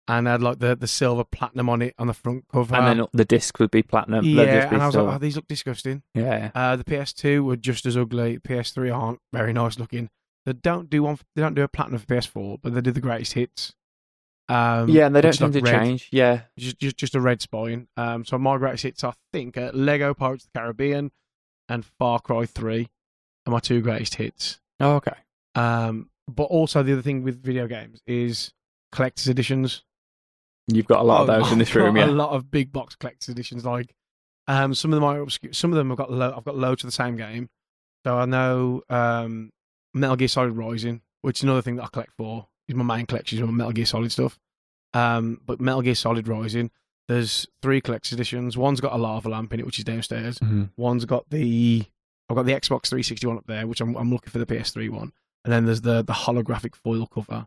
and had like the, the silver platinum on it on the front cover. and then the disc would be platinum. yeah, and I was silver. like, oh, these look disgusting. yeah, Uh, the PS2 were just as ugly. PS3 aren't very nice looking. They don't do one. They don't do a platinum for PS4, but they do the greatest hits. Um, yeah, and they don't is to red, change. Yeah, Just, just just a red spine. Um, so my greatest hits, I think, are Lego Pirates of the Caribbean and Far Cry Three, are my two greatest hits. oh okay. Um, but also the other thing with video games is collector's editions. You've got a lot of Oh, those in this room. A lot of big box collector's editions. Like, um, some of them are obscure. Some of them have got lo- I've got loads of the same game. So I know um, Metal Gear Solid Rising, which is another thing that I collect for. Is my main collection is my Metal Gear Solid stuff. Um, but Metal Gear Solid Rising, there's three collector's editions. One's got a lava lamp in it, which is downstairs. Mhm. One's got the I've got the Xbox 360 one up there, which I'm I'm looking for the PS3 one, and then there's the the holographic foil cover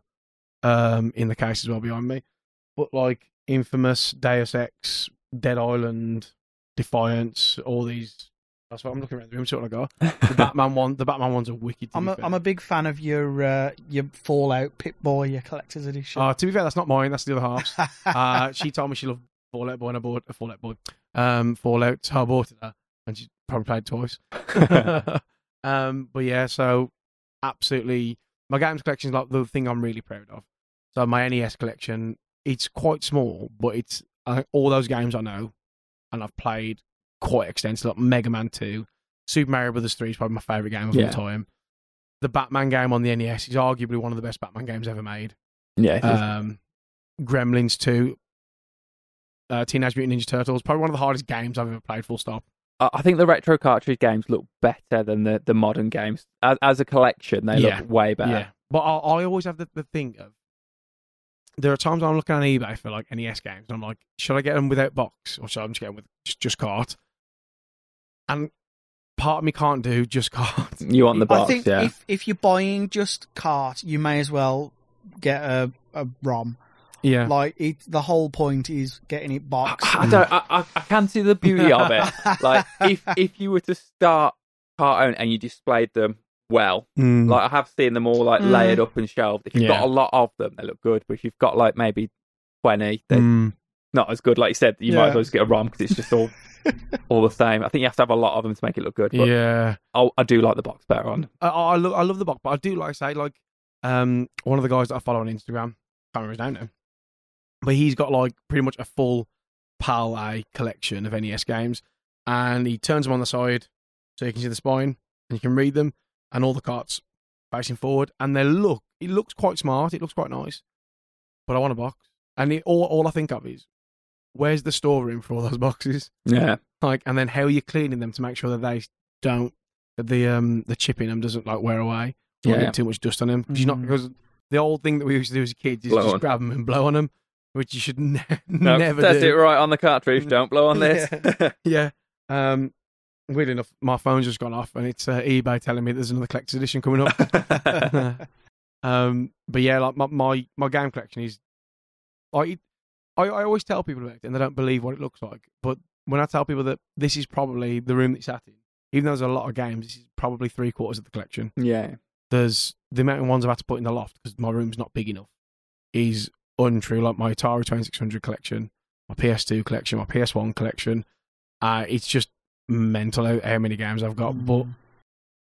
um, in the case as well behind me. But like Infamous, Deus Ex, Dead Island, Defiance, all these. That's what I'm looking around the room. See what I got. The Batman one, the Batman one's a wicked. I'm be a, fair. I'm a big fan of your uh, your Fallout Pip-Boy, your collector's edition. Uh, to be fair, that's not mine. That's the other half's. uh, she told me she loved Fallout Boy, and I bought a Fallout Boy. Um, Fallout, so I bought it her, and she probably played twice. um, but yeah, so absolutely, my games collection is like the thing I'm really proud of. So my NES collection, it's quite small, but it's I, all those games I know, and I've played quite extensive, Like Mega Man Two, Super Mario Brothers Three is probably my favorite game of Yeah. all time. The Batman game on the NES is arguably one of the best Batman games ever made. Yeah. Um, Gremlins Two, uh, Teenage Mutant Ninja Turtles, probably one of the hardest games I've ever played. Full stop. I I think the retro cartridge games look better than the, the modern games. As, as a collection, they Yeah. look way better. Yeah, but I, I always have the, the thing of there are times I'm looking on eBay for like NES games. And I'm like, should I get them without box or should I just get them with just, just cart? And part of me can't do just cart. You want the box, I think yeah. if if you're buying just cart, you may as well get a a ROM. Yeah, Like it, the whole point is getting it boxed. I don't. I, I, I can see the beauty of it. Like if if you were to start cartoon and you displayed them well, Mm. like I have seen them all like Mm. layered up and shelved. If you've Yeah. got a lot of them, they look good. But if you've got like maybe twenty, they're Mm. Not as good. Like you said, you might as well just get a ROM because it's just all all the same. I think you have to have a lot of them to make it look good. But yeah. I, I do like the box better on. I, I love I love the box, but I do like I say like um one of the guys that I follow on Instagram, can't remember his name now, but he's got like pretty much a full PAL A collection of NES games, and he turns them on the side so you can see the spine and you can read them, and all the carts facing forward, and they look it looks quite smart, it looks quite nice, but I want a box, and it, all all I think of is where's the storeroom for all those boxes, Yeah, like, and then how are you cleaning them to make sure that they don't that the um the chip in them doesn't like wear away or Yeah. get too much dust on them because you're not because the old thing that we used to do as kids is Blow just on. grab them and blow on them, which you should ne- no, never that's do. it right on the cartridge. Don't blow on this. Yeah. Um, weird enough, my phone's just gone off and it's uh, eBay telling me there's another collector's edition coming up. um, but yeah, like my, my my game collection is, I, I I always tell people about it and they don't believe what it looks like. But when I tell people that this is probably the room that sat in, even though there's a lot of games, this is probably three quarters of the collection. yeah, There's the amount of ones I've had to put in the loft because my room's not big enough is untrue. Like my Atari 2600 collection, my PS2 collection, my PS1 collection. Uh, it's just mental how, how many games I've got. But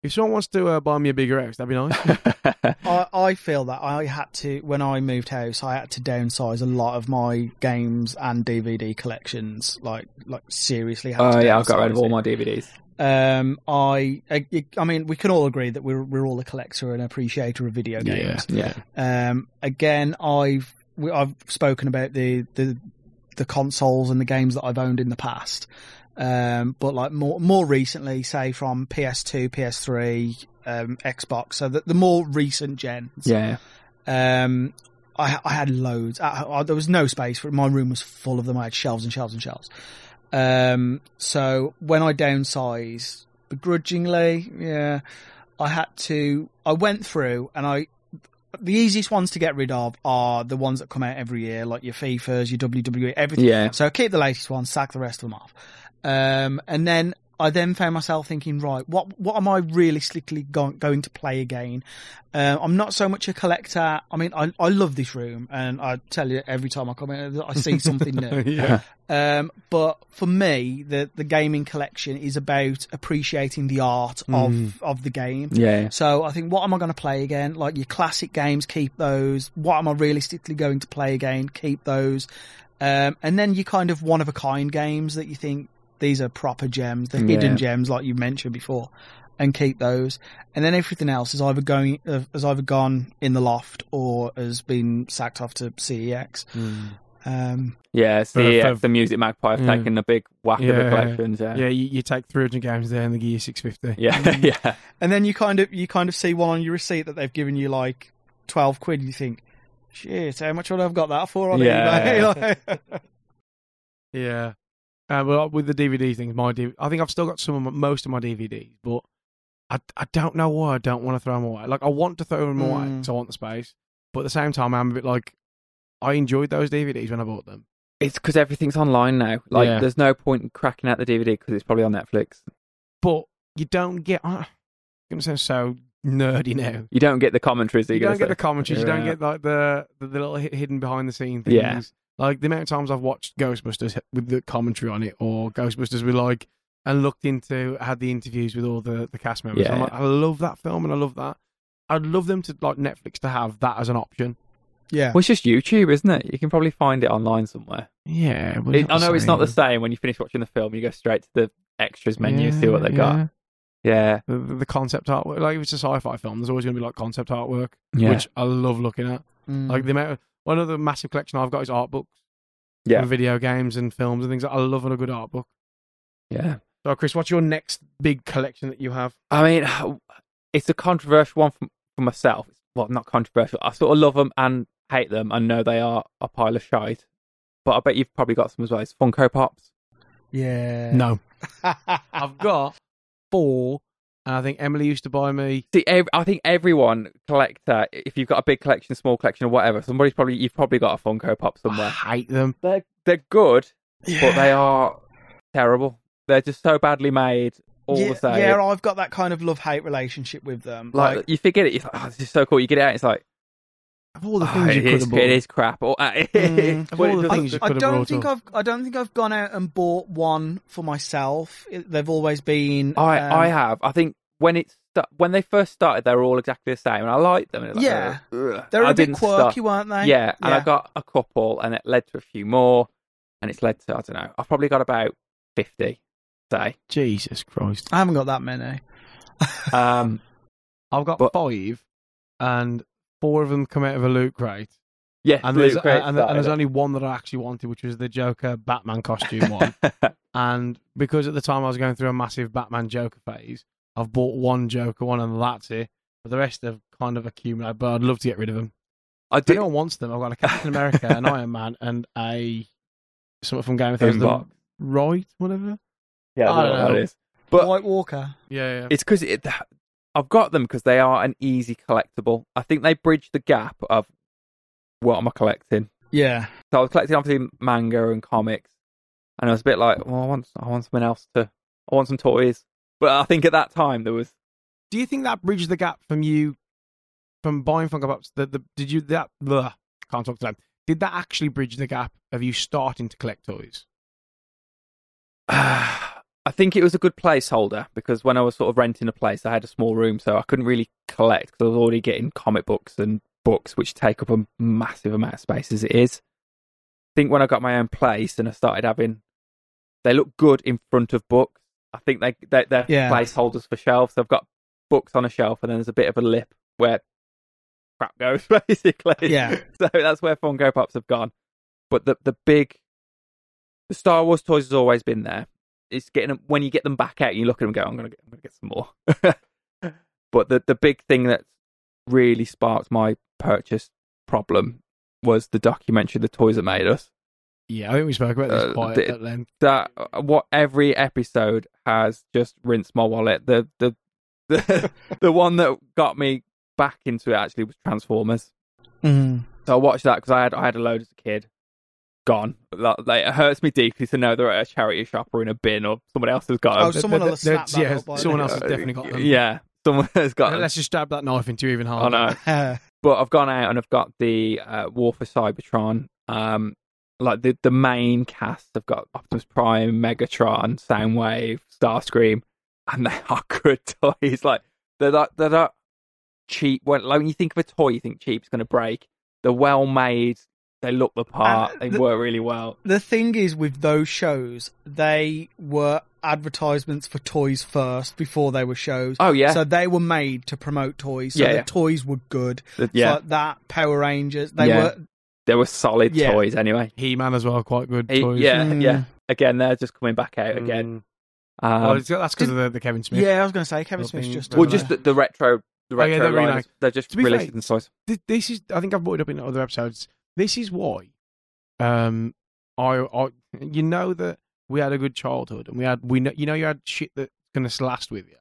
if someone wants to uh, buy me a bigger house, that'd be nice. I, I feel that I had to when I moved house. I had to downsize a lot of my games and DVD collections. Like, like seriously. Oh to yeah, I've got rid of all my DVDs. Um, I, I, I mean, we can all agree that we're we're all a collector and appreciator of video games. Yeah, Um, again, I've we, I've spoken about the, the the consoles and the games that I've owned in the past. Um, but like more more recently, say from PS2, PS3, um, Xbox, so the, the more recent gens. yeah. Um, I I had loads. I, I, there was no space for it. My room was full of them. I had shelves and shelves and shelves. Um, so when I downsized, begrudgingly, yeah, I had to. I went through and I. The easiest ones to get rid of are the ones that come out every year, like your FIFAs, your WWE, everything. Yeah. So keep the latest ones, sack the rest of them off. Um, and then I then found myself thinking, right, what what am I realistically go- going to play again? Uh, I'm not so much a collector. I mean, I I love this room, and I tell you every time I come in, I see something new. yeah. Um, but for me, the the gaming collection is about appreciating the art Mm. of of the game. Yeah. So I think, what am I going to play again? Like your classic games, keep those. What am I realistically going to play again? Keep those. Um, and then you kind of one of a kind games that you think these are proper gems, the hidden gems, like you mentioned before, and keep those. And then everything else is either going uh, has either gone in the loft or has been sacked off to CEX. Um, Yeah, For- for- the Music Magpie have Yeah. taken a big whack of the Yeah. collections. Yeah, Yeah, you, you take 300 games there and the give you 650. yeah, yeah. and then you kind of you kind of see one on your receipt that they've given you like twelve quid. And you think, shit, how much would I've got that for on Yeah. eBay? Yeah. Uh, well, with the DVD things, my DV- I think I've still got some of my, most of my DVDs, but I, I don't know why I don't want to throw them away. Like I want to throw them away Mm. because I want the space, but at the same time, I'm a bit like I enjoyed those DVDs when I bought them. It's because everything's online now. Like, Yeah. there's no point in cracking out the DVD because it's probably on Netflix. But you don't get. Uh, I'm gonna sound so nerdy now. You don't get the commentaries. That You don't gonna get the say. commentaries. You don't get like the, the the little hi- hidden behind the scene things. Yeah. Like the amount of times I've watched Ghostbusters with the commentary on it, or Ghostbusters with like and looked into had the interviews with all the the cast members. Yeah. I'm like, I love that film and I love that. I'd love them to like Netflix to have that as an option. Yeah. Well, it's just YouTube, isn't it? You can probably find it online somewhere. Yeah, but It, I know it's not the same. same when you finish watching the film. You go straight to the extras menu, see what they Yeah, got. yeah. Yeah, The, the the concept artwork, like if it's a sci-fi film, there's always going to be like concept artwork, yeah, which I love looking at. Mm. Like the amount, of, one of the massive collection I've got is art books, Yeah. for video games and films and things. That I love a good art book. yeah. So, Chris, what's your next big collection that you have? I mean, it's a controversial one for, for myself. Well, not controversial. I sort of love them and hate them, and know they are a pile of shite. But I bet you've probably got some as well. It's Funko Pops. yeah. No, I've got four, and I think Emily used to buy me. See, ev- I think everyone collector, if you've got a big collection, small collection, or whatever, somebody's probably you've probably got a Funko Pop somewhere. I hate them. They're they're good, but they are terrible. They're just so badly made. All yeah, the same. yeah, I've got that kind of love hate relationship with them. like, Like, you forget it. It's like, oh, this is so cool. You get it out. It's like Of all the oh, things you it, could is, have bought, it is crap. Or, uh, Mm, of all the doesn't- things you I could have don't think up. I've I don't think I've gone out and bought one for myself. It- they've always been. I um, I have. I think when it sta- when they first started, they were all exactly the same, and I liked them. And it was like, Yeah. ugh, ugh. They were I a bit quirky, start- weren't they? Yeah, and I got a couple, and it led to a few more, and it's led to I don't know. I've probably got about fifty. Say, Jesus Christ, I haven't got that many. um, I've got But- five, and four of them come out of a loot crate, yeah, and there's Loot Crate and, and there's only one that I actually wanted, which was the Joker Batman costume one. And because at the time I was going through a massive Batman Joker phase, I've bought one Joker one, and that's it. But the rest have kind of accumulated. But I'd love to get rid of them. I If did. anyone wants them, I've got a Captain America, an Iron Man, and a something from Game of Thrones. the Inbox. Right, whatever. Yeah, I I don't don't know what know. it is. But- White Walker. Yeah, yeah. It's because it, I've got them because they are an easy collectible. I think they bridge the gap of what am I collecting. Yeah. So I was collecting obviously manga and comics, and I was a bit like, well, I want, I want something else to, I want some toys. But I think at that time there was, Do you think that bridged the gap from you, from buying Funko Pops? The, the did you that? Blah, can't talk to them. Did that actually bridge the gap of you starting to collect toys? I think it was a good placeholder because when I was sort of renting a place, I had a small room, so I couldn't really collect because I was already getting comic books and books, which take up a massive amount of space as it is. I think when I got my own place and I started having, they look good in front of books. I think they, they they're Yeah. placeholders for shelves. I've got books on a shelf, and then there's a bit of a lip where crap goes, basically. Yeah. So that's where Funko Pops have gone. But the the big, the Star Wars toys has always been there. It's getting them when you get them back out, you look at them and go, "I'm gonna get, I'm gonna get some more." but the the big thing that really sparked my purchase problem was the documentary "The Toys That Made Us." Yeah, I think we spoke about this Uh, quite the- at length. That uh, what every episode has just rinsed my wallet. The the the the one that got me back into it actually was Transformers. Mm. So I watched that because I had I had a load as a kid. Gone. Like, like, it hurts me deeply to know they're at a charity shop or in a bin or someone else has got Oh, them. someone Th- will th- snap that yeah, someone else has definitely got them. Yeah, someone has got them. Let's just stab that knife into you even I know. But I've gone out and I've got the uh, War for Cybertron. Um, like the the main cast. I've got Optimus Prime, Megatron, Soundwave, Starscream, and they are good toys. Like they're not they're not cheap. When like when you think of a toy, you think cheap's going to break. They're well made. They look the part. And they the- work really well. The thing is, with those shows, they were advertisements for toys first before they were shows. Oh yeah, So they were made to promote toys. So Yeah, the yeah. toys were good. The- yeah. like that Power Rangers, they Yeah. were. they were solid Yeah. toys anyway. He Man as well, quite good He- toys. yeah, Mm. yeah. Again, they're just coming back out again. Mm. Um, well, that's because of the, the Kevin Smith. Yeah, I was going to say Kevin Well, Smith's just. well, well, just the, the retro, the Oh, yeah, retro they're really line, nice. they're just To be releasing fair, toys. Th- This is, I think I've brought it up in other episodes. This is why, um, I, I, you know that we had a good childhood, and we had, we know, you know, you had shit that's gonna last with you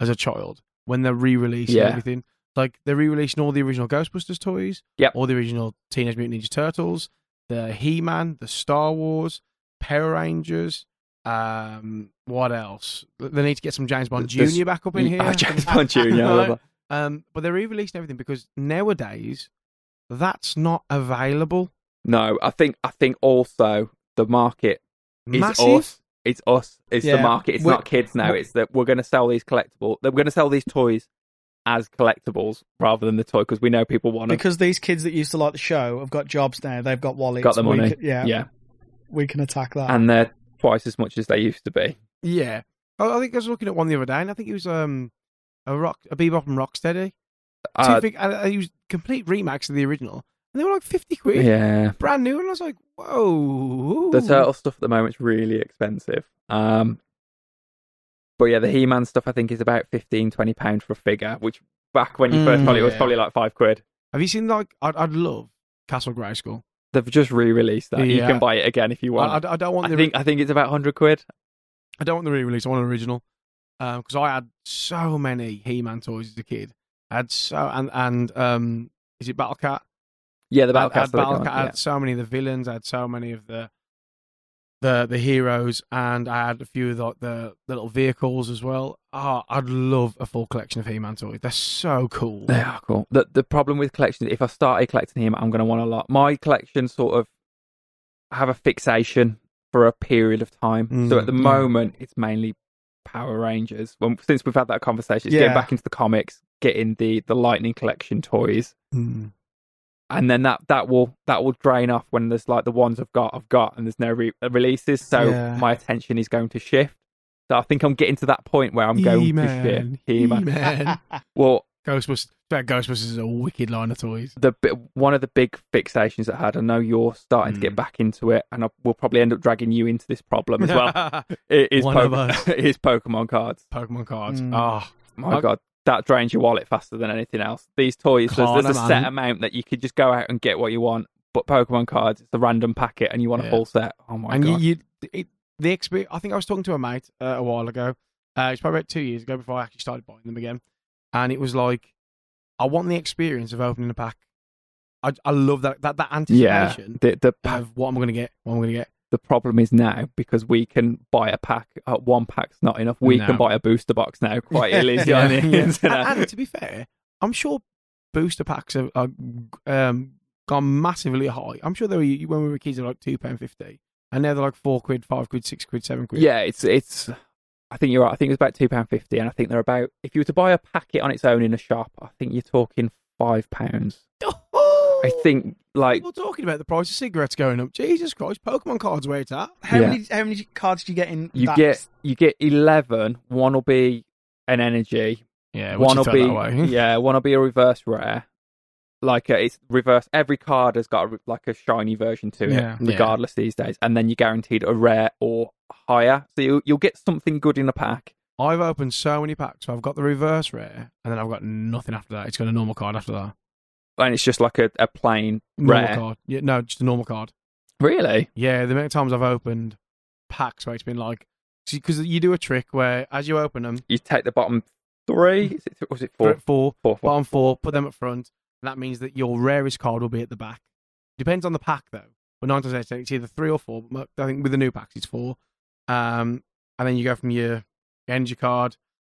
as a child when they're re-releasing Yeah. everything. Like they're re-releasing all the original Ghostbusters toys, Yep. all the original Teenage Mutant Ninja Turtles, the He-Man, the Star Wars, Power Rangers. Um, what else? They need to get some James Bond Junior back up in here. Oh, James Bond Jr. I love that. Um, but they're re-releasing everything because nowadays that's not available. No, I think I think also the market is Massive. us. It's us. It's the market. It's We're- not kids now. It's that we're going to sell these collectible. That we're going to sell these toys as collectibles rather than the toy because we know people want them. Because these kids that used to like the show have got jobs now. They've got wallets. Got the we money. can- yeah, Yeah, we can attack that. and they're twice as much as they used to be. Yeah, I, I think I was looking at one the other day, and I think it was um a rock a bebop and rocksteady. Two Uh, fig- and, and it was complete remakes of the original, and they were like fifty quid, yeah, brand new, and I was like, whoa. the turtle stuff at the moment is really expensive. Um, but yeah, the He-Man stuff I think is about 15 20 pounds for a figure, which back when you first Mm, got it, it was probably like five quid. Have you seen like I'd, I'd love Castle Grayskull. They've just re-released that. You can buy it again if you want. I, I, I don't want I the think I think it's about hundred quid. I don't want the re-release. I want an original. Because I had so many He-Man toys as a kid. Had so and and um, is it Battle Cat? Yeah, the I had, battle I had Battle Cat. Had so many of the villains. I had so many of the the the heroes, and I had a few of the the, the little vehicles as well. Oh, I'd love a full collection of He-Man toys. They're so cool. They are cool. The the problem with collections, if I started collecting him, I'm going to want a lot. My collection sort of have a fixation for a period of time. so Mm, at the yeah. moment, it's mainly Power Rangers. When since we've had that conversation, it's Yeah. getting back into the comics, getting the the Lightning collection toys, Mm. and then that that will that will drain off when there's like the ones I've got, I've got, and there's no re- releases. So Yeah. my attention is going to shift. So I think I'm getting to that point where I'm going to He-Man. shift. He-Man. Well, Ghostbusters. That Ghostbusters is a wicked line of toys. the one of the big fixations that I had. I know you're starting to get Mm. back into it, and I, we'll probably end up dragging you into this problem as well. It is One of us. it is Pokemon cards. Pokemon cards. Mm. Oh, My I- God, that drains your wallet faster than anything else. These toys, there's, there's a Corner, set amount that you could just go out and get what you want. But Pokemon cards, it's a random packet, and you want a Yeah. full set. Oh my god. and you, you it, the experience. I think I was talking to a mate uh, a while ago. Uh, it's probably about two years ago before I actually started buying them again, and it was like, I want the experience of opening a pack. I, I love that that that anticipation yeah, the the of what I'm going to get. What am I'm going to get. The problem is now because we can buy a pack. Uh, one pack's not enough. We No. can buy a booster box now quite easily Yeah, yeah. And, and to be fair, I'm sure booster packs have, are um, gone massively high. I'm sure they were when we were kids, they were like two pound fifty, and now they're like four quid, five quid, six quid, seven quid. Yeah, it's it's. I think you're right. I think it's about two pound fifty, and I think they're about. If you were to buy a packet on its own in a shop, I think you're talking five pounds. I think like People talking about the price of cigarettes going up. Jesus Christ, Pokemon cards where it's at. how Yeah. many how many cards do you get in? you that? get you get eleven. One will be an energy. Yeah, one will be yeah. One will be a reverse rare. Like uh, it's reverse. Every card has got a, re- like a shiny version to it, Yeah. Yeah. regardless these days. And then you're guaranteed a rare or higher. So you, you'll get something good in a pack. I've opened so many packs. So I've got the reverse rare, and then I've got nothing after that. It's got a normal card after that. And it's just like a, a plain Normal rare. card. Yeah, no, just a normal card. Really? Yeah, the amount of times I've opened packs where it's been like, because you do a trick where as you open them, You take the bottom three. Is it, was it four? four, four, Four, four. bottom four, put them up front, and that means that your rarest card will be at the back. Depends on the pack though. But nine times out of ten, it's either three or four. But I think with the new packs, it's four. Um, and then you go from your energy card,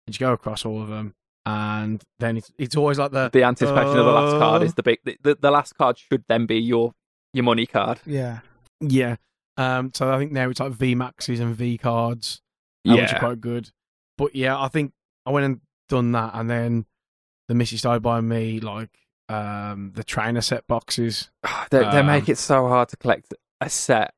and you go across all of them, and then it's it's always like the the anticipation of the last card Uh, is the big. The, the, the last card should then be your your money card. Yeah. yeah. Um, so I think now it's like V maxes and V cards. uh, which are quite good. But yeah, I think I went and done that, and then the missus started by me like um the trainer set boxes. they, they Um, make it so hard to collect a set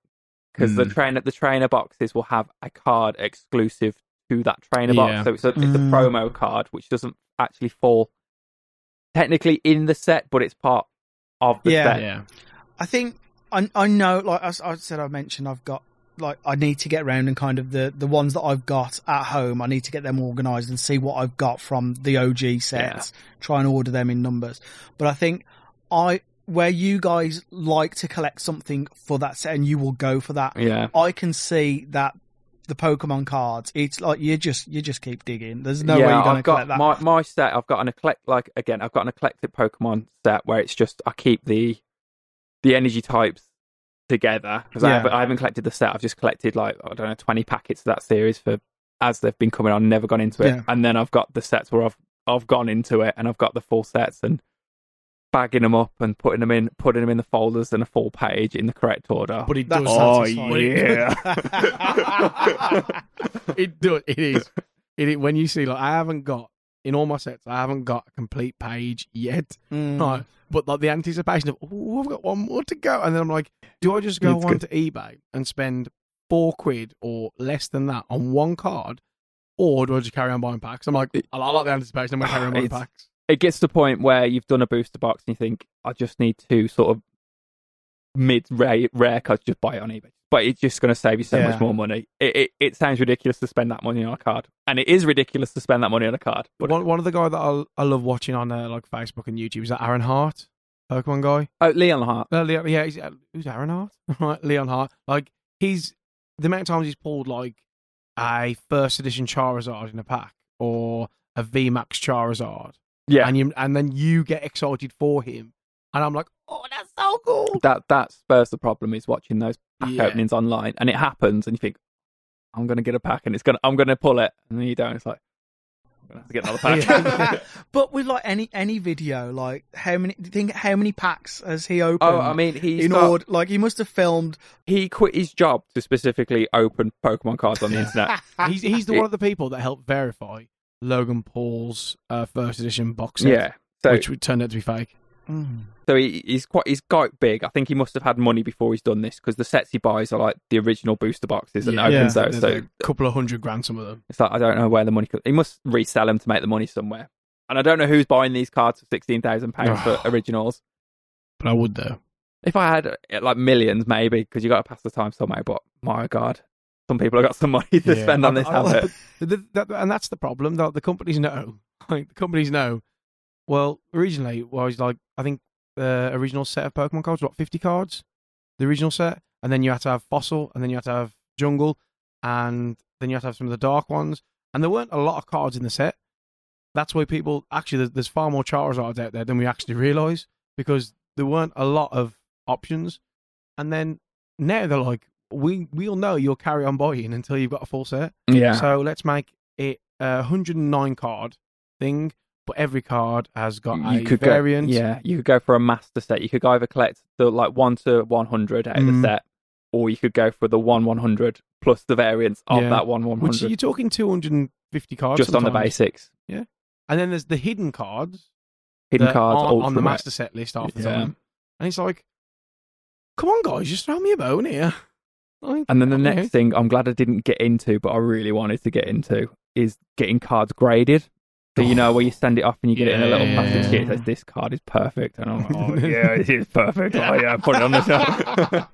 because the Mm. trainer the trainer boxes will have a card exclusive to that trainer Yeah. box. So it's a it's a Mm. promo card which doesn't actually fall technically in the set, but it's part of the Yeah. set. Yeah, I think I I know, like I said, I mentioned I've got like I need to get around and kind of the the ones that I've got at home. I need to get them organised and see what I've got from the OG sets. Try and order them in numbers. But I think I where you guys like to collect something for that set and you will go for that. Yeah. I can see that the Pokemon cards. It's like you just you just keep digging. There's no yeah, way you're going to I've got collect that. my my set. I've got an eclect like again. I've got an eclectic Pokemon set where it's just I keep the the energy types together because I Yeah. haven't I haven't collected the set. I've just collected like I don't know twenty packets of that series for as they've been coming on. Never gone into it, Yeah. and then I've got the sets where I've I've gone into it and I've got the full sets and bagging them up and putting them in putting them in the folders in a full page in the correct order. but it That's does. Oh, satisfying. yeah. it does. It is. It When you see like I haven't got in all my sets, I haven't got a complete page yet. Mm. Right. But like the anticipation of, oh, I've got one more to go. And then I'm like, do I just go It's onto eBay and spend four quid or less than that on one card? Or do I just carry on buying packs? I'm like, I like the anticipation. I'm going to carry on buying It's- packs. It gets to the point where you've done a booster box and you think, I just need to sort of mid rare, rare cards, just buy it on eBay. But it's just going to save you so Yeah. much more money. It, it it sounds ridiculous to spend that money on a card, and it is ridiculous to spend that money on a card. But One, one of the guy that I, I love watching on uh, like Facebook and YouTube is that Aaron Hart, Pokemon guy. oh, Leon Hart, Uh, Leon, yeah, he's, uh, who's Aaron Hart? right, Leon Hart. Like he's the amount of times he's pulled like a first edition Charizard in a pack or a VMAX Charizard, yeah, and you and then you get excited for him, and I'm like, oh, that's so cool. that that spurs the problem is watching those pack Yeah. openings online, and it happens, and you think, I'm going to get a pack, and it's going, to I'm going to pull it, and then you don't. It's like, I'm going to have to get another pack. Yeah. but with like any any video, like how many? Do you think how many packs has he oh, opened? oh, I mean, he's in got, order, like he must have filmed. he quit his job to specifically open Pokemon cards on the internet. he's he's the one of the people that helped verify Logan Paul's uh, first edition box set, yeah. So which would turned out to be fake. Mm. So he, he's quite he's quite big. I think he must have had money before he's done this because the sets he buys are like the original booster boxes and Yeah. opens Yeah. those. So a couple of hundred grand, some of them. it's like I don't know where the money. Could, he must resell them to make the money somewhere. And I don't know who's buying these cards for sixteen thousand pounds for originals. But I would though. If I had like millions, maybe because you got to pass the time somehow. But my god, some people have got some money to Yeah. spend on I- this. I- have it? but the- that- and that's the problem. The, the companies know. Like the companies know. Well, originally it was like I think the original set of Pokemon cards, what fifty cards, the original set, and then you had to have Fossil, and then you had to have Jungle, and then you had to have some of the dark ones, and there weren't a lot of cards in the set. That's why people actually there's, there's far more Charizards out there than we actually realise because there weren't a lot of options, and then now they're like, we we'll know you'll carry on buying until you've got a full set. Yeah. So let's make it a 109 card thing, but every card has got you a could variant. go, yeah. You could go for a master set. You could either collect the like one to one hundred out of Mm. the set, or you could go for the one one hundred plus the variants of Yeah. that one one Which hundred. you're talking 250 cards Just on the basics. Yeah. And then there's the hidden cards hidden cards, on the master set list half the Yeah. time. And it's like, come on, guys, just throw me a bone here. Like, And then the okay. next thing I'm glad I didn't get into, but I really wanted to get into, is getting cards graded. So you know where you send it off and you get it in a little plastic sheet. It says this card is perfect, and I'm like, oh yeah, it is perfect. Oh yeah, put it on the shelf.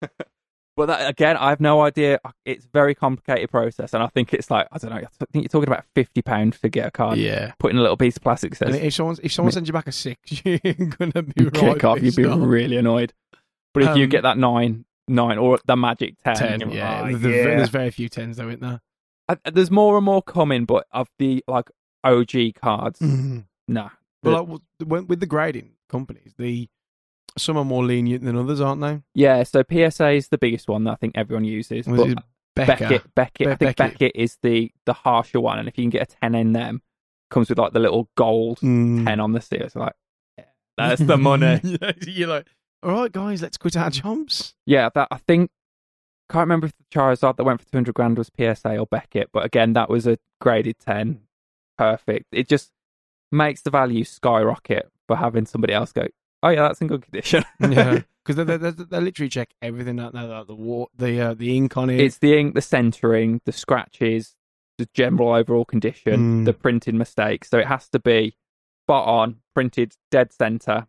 but that, again, I have no idea. It's a very complicated process, and I think it's like I don't know. I think you're talking about fifty pounds to get a card. yeah. Put in a little piece of plastic that And says if someone if someone sends you back a six, you're gonna be you right kick off, you'd be really annoyed. But if you Um, get that nine, nine or the magic ten. you're Yeah. like, The- yeah. There's very few tens though, isn't there? I, there's more and more coming, but of the like OG cards, nah. Well, like, with- the grading companies, the some are more lenient than others, aren't they? yeah, so PSA is the biggest one that I think everyone uses. But. Beckett, Beckett, I think Beckett. Beckett is the the harsher one, and if you can get a ten in them, comes with like the little gold Mm. ten on the seal. It's like yeah, that's the money. You're like, all right, guys, let's quit our jobs. yeah, that I think can't remember if the Charizard that went for two hundred grand was PSA or Beckett, but again, that was a graded ten, perfect. It just makes the value skyrocket for having somebody else go. Oh yeah, that's in good condition. Yeah, because they, they, they, they literally check everything out now, like the war, the uh, the ink on it. it's the ink, the centering, the scratches, the general overall condition, Mm. the printing mistakes. So it has to be spot on, printed dead center,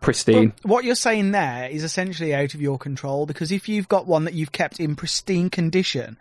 pristine. But what you're saying there is essentially out of your control because if you've got one that you've kept in pristine condition,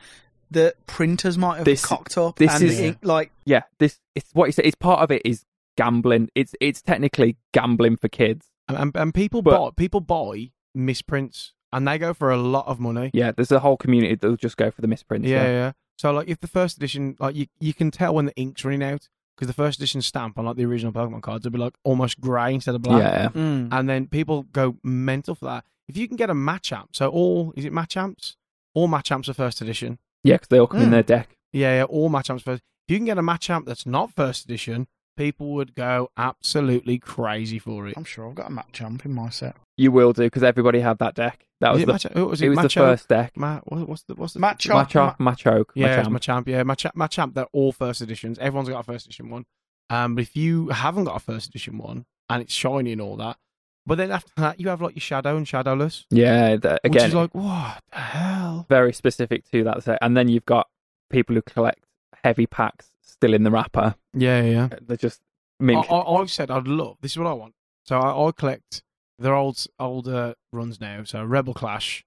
the printers might have This- cocked up. this and is- the ink, like yeah, this it's what you said. It's part of it is gambling. It's it's technically gambling for kids. and, and, and people But- buy people buy misprints, and they go for a lot of money. Yeah, there's a whole community that'll just go for the misprints. Yeah, yeah. So like, if the first edition, like you, you can tell when the ink's running out because the first edition stamp on like the original Pokemon cards will be like almost grey instead of black. yeah. mm. and then people go mental for that. If you can get a Machamp, so all is it Machamps? All Machamps are first edition. Yeah, because they all come in Mm. their deck. Yeah, yeah, all Machamps first. If you can get a Machamp that's not first edition, people would go absolutely crazy for it. I'm sure I've got a Machamp in my set. You will do because everybody had that deck. That was Is it the Macha- who was it it, was the Macho? first deck. Ma- what- what's the what's the Machamp. Macho, Machoke, Yeah, it's Machamp. Machamp. Yeah, Machamp. Machamp. They're all first editions. Everyone's got a first edition one. Um, but if you haven't got a first edition one and it's shiny and all that, but then after that you have like your shadow and shadowless, Yeah, the, which again, is like what the hell? very specific to that set. And then you've got people who collect heavy packs still in the wrapper. Yeah, yeah. They're just I mean, I, I've said I'd love. This is what I want. So I, I collect their old older runs now. So Rebel Clash,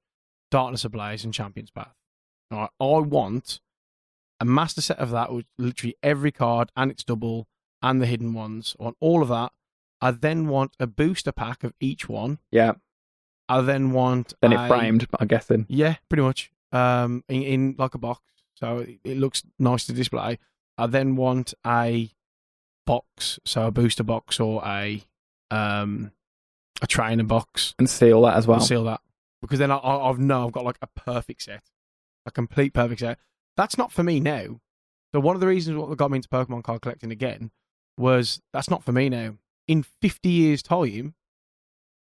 Darkness Ablaze, and Champions Path. All right, I want a master set of that with literally every card and its double and the hidden ones. I want all of that. I then want a booster pack of each one. yeah. I then want Then a- it framed. I'm guessing. Yeah, pretty much. Um, in, in like a box, so it, it looks nice to display. I then want a box, so a booster box or a um a trainer box. And seal that as well. I'll seal that because then I, I I've know I've got like a perfect set, a complete perfect set. That's not for me now. So one of the reasons what got me into Pokemon card collecting again was that's not for me now. In fifty years' time,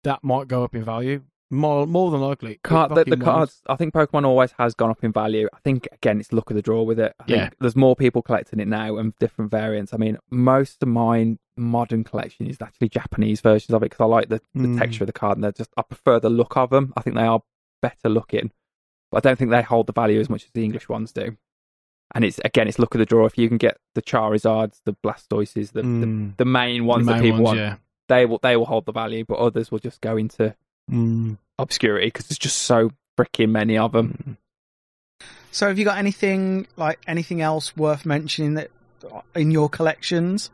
that might go up in value more more than likely. Card, the, the fucking won't. cards, I think Pokemon always has gone up in value. I think, again, it's luck of the draw with it. I think Yeah. there's more people collecting it now and different variants. I mean, most of my modern collection is actually Japanese versions of it because I like the, the Mm. texture of the card and they're just, I prefer the look of them. I think they are better looking, but I don't think they hold the value as much as the English ones do. And it's, again, it's luck of the draw. If you can get the Charizards, the Blastoises, the, the, Mm. the main ones The that people ones, want, yeah. they will, they will hold the value, but others will just go into Mm. obscurity because there's just so freaking many of them. So have you got anything like anything else worth mentioning that in your collections?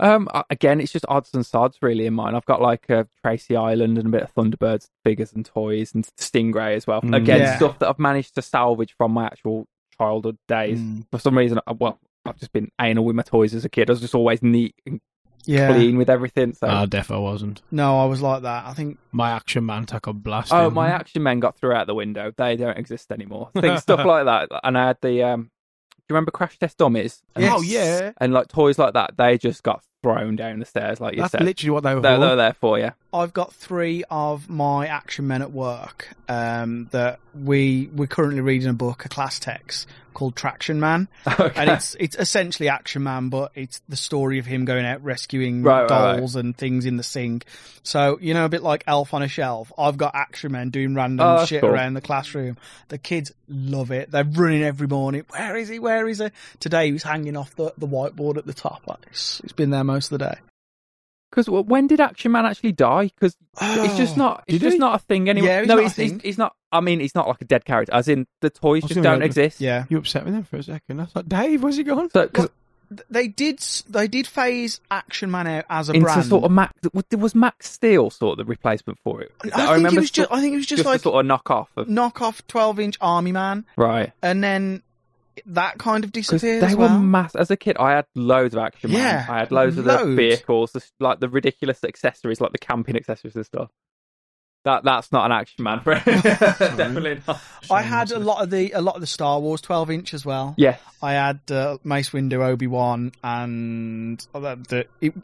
Um, again, it's just odds and sods really in mine. I've got like a Tracy Island and a bit of Thunderbirds figures and toys and Stingray as well. Mm. Again, Yeah. stuff that I've managed to salvage from my actual childhood days. Mm. For some reason, I, well, I've just been anal with my toys as a kid. I was just always neat and Yeah. clean with everything. So, Ah, defo wasn't. No, I was like that. I think My action man took a blast. oh, my action men got through out the window. They don't exist anymore. Things, stuff like that. And I had the um, do you remember Crash Test Dummies? And, Yes. Oh yeah, and like toys like that, they just got thrown down the stairs, like you that's said. literally what they were They're, for. they're there for you. I've got three of my action men at work um, that we we're currently reading a book, a class text called Traction Man, Okay. and it's it's essentially Action Man, but it's the story of him going out rescuing Right, right, right. dolls and things in the sink. So you know, a bit like Elf on a Shelf. I've got Action Men doing random Oh, that's shit cool. around the classroom. The kids love it. They're running every morning. Where is he? Where is he? Today he was hanging off the, the whiteboard at the top. Like, It's, it's been there most of the day. Because when did Action Man actually die? Because it's just Oh, not. It's just he? not a thing anymore. Yeah, he's no, not he's, he's, thing. he's not. I mean, he's not like a dead character. As in, the toys just don't exist. Yeah. You upset me then for a second. I thought, Dave, where's he gone? So, because they did they did phase Action Man out as a into brand. sort of Max, There was Max Steel sort of the replacement for it? that- I think remember it was just I think it was just, just like a sort of knockoff of knockoff twelve inch Army Man, right. and then that kind of Because disappeared they as were well. mass. As a kid, I had loads of Action Man. Yeah, I had loads of the vehicles, the, like the ridiculous accessories, like the camping accessories and stuff. That that's not an Action Man for definitely not. I had a lot of the a lot of the Star Wars twelve inch as well. Yeah, I had uh, Mace Windu, Obi Wan, and uh, the, the it,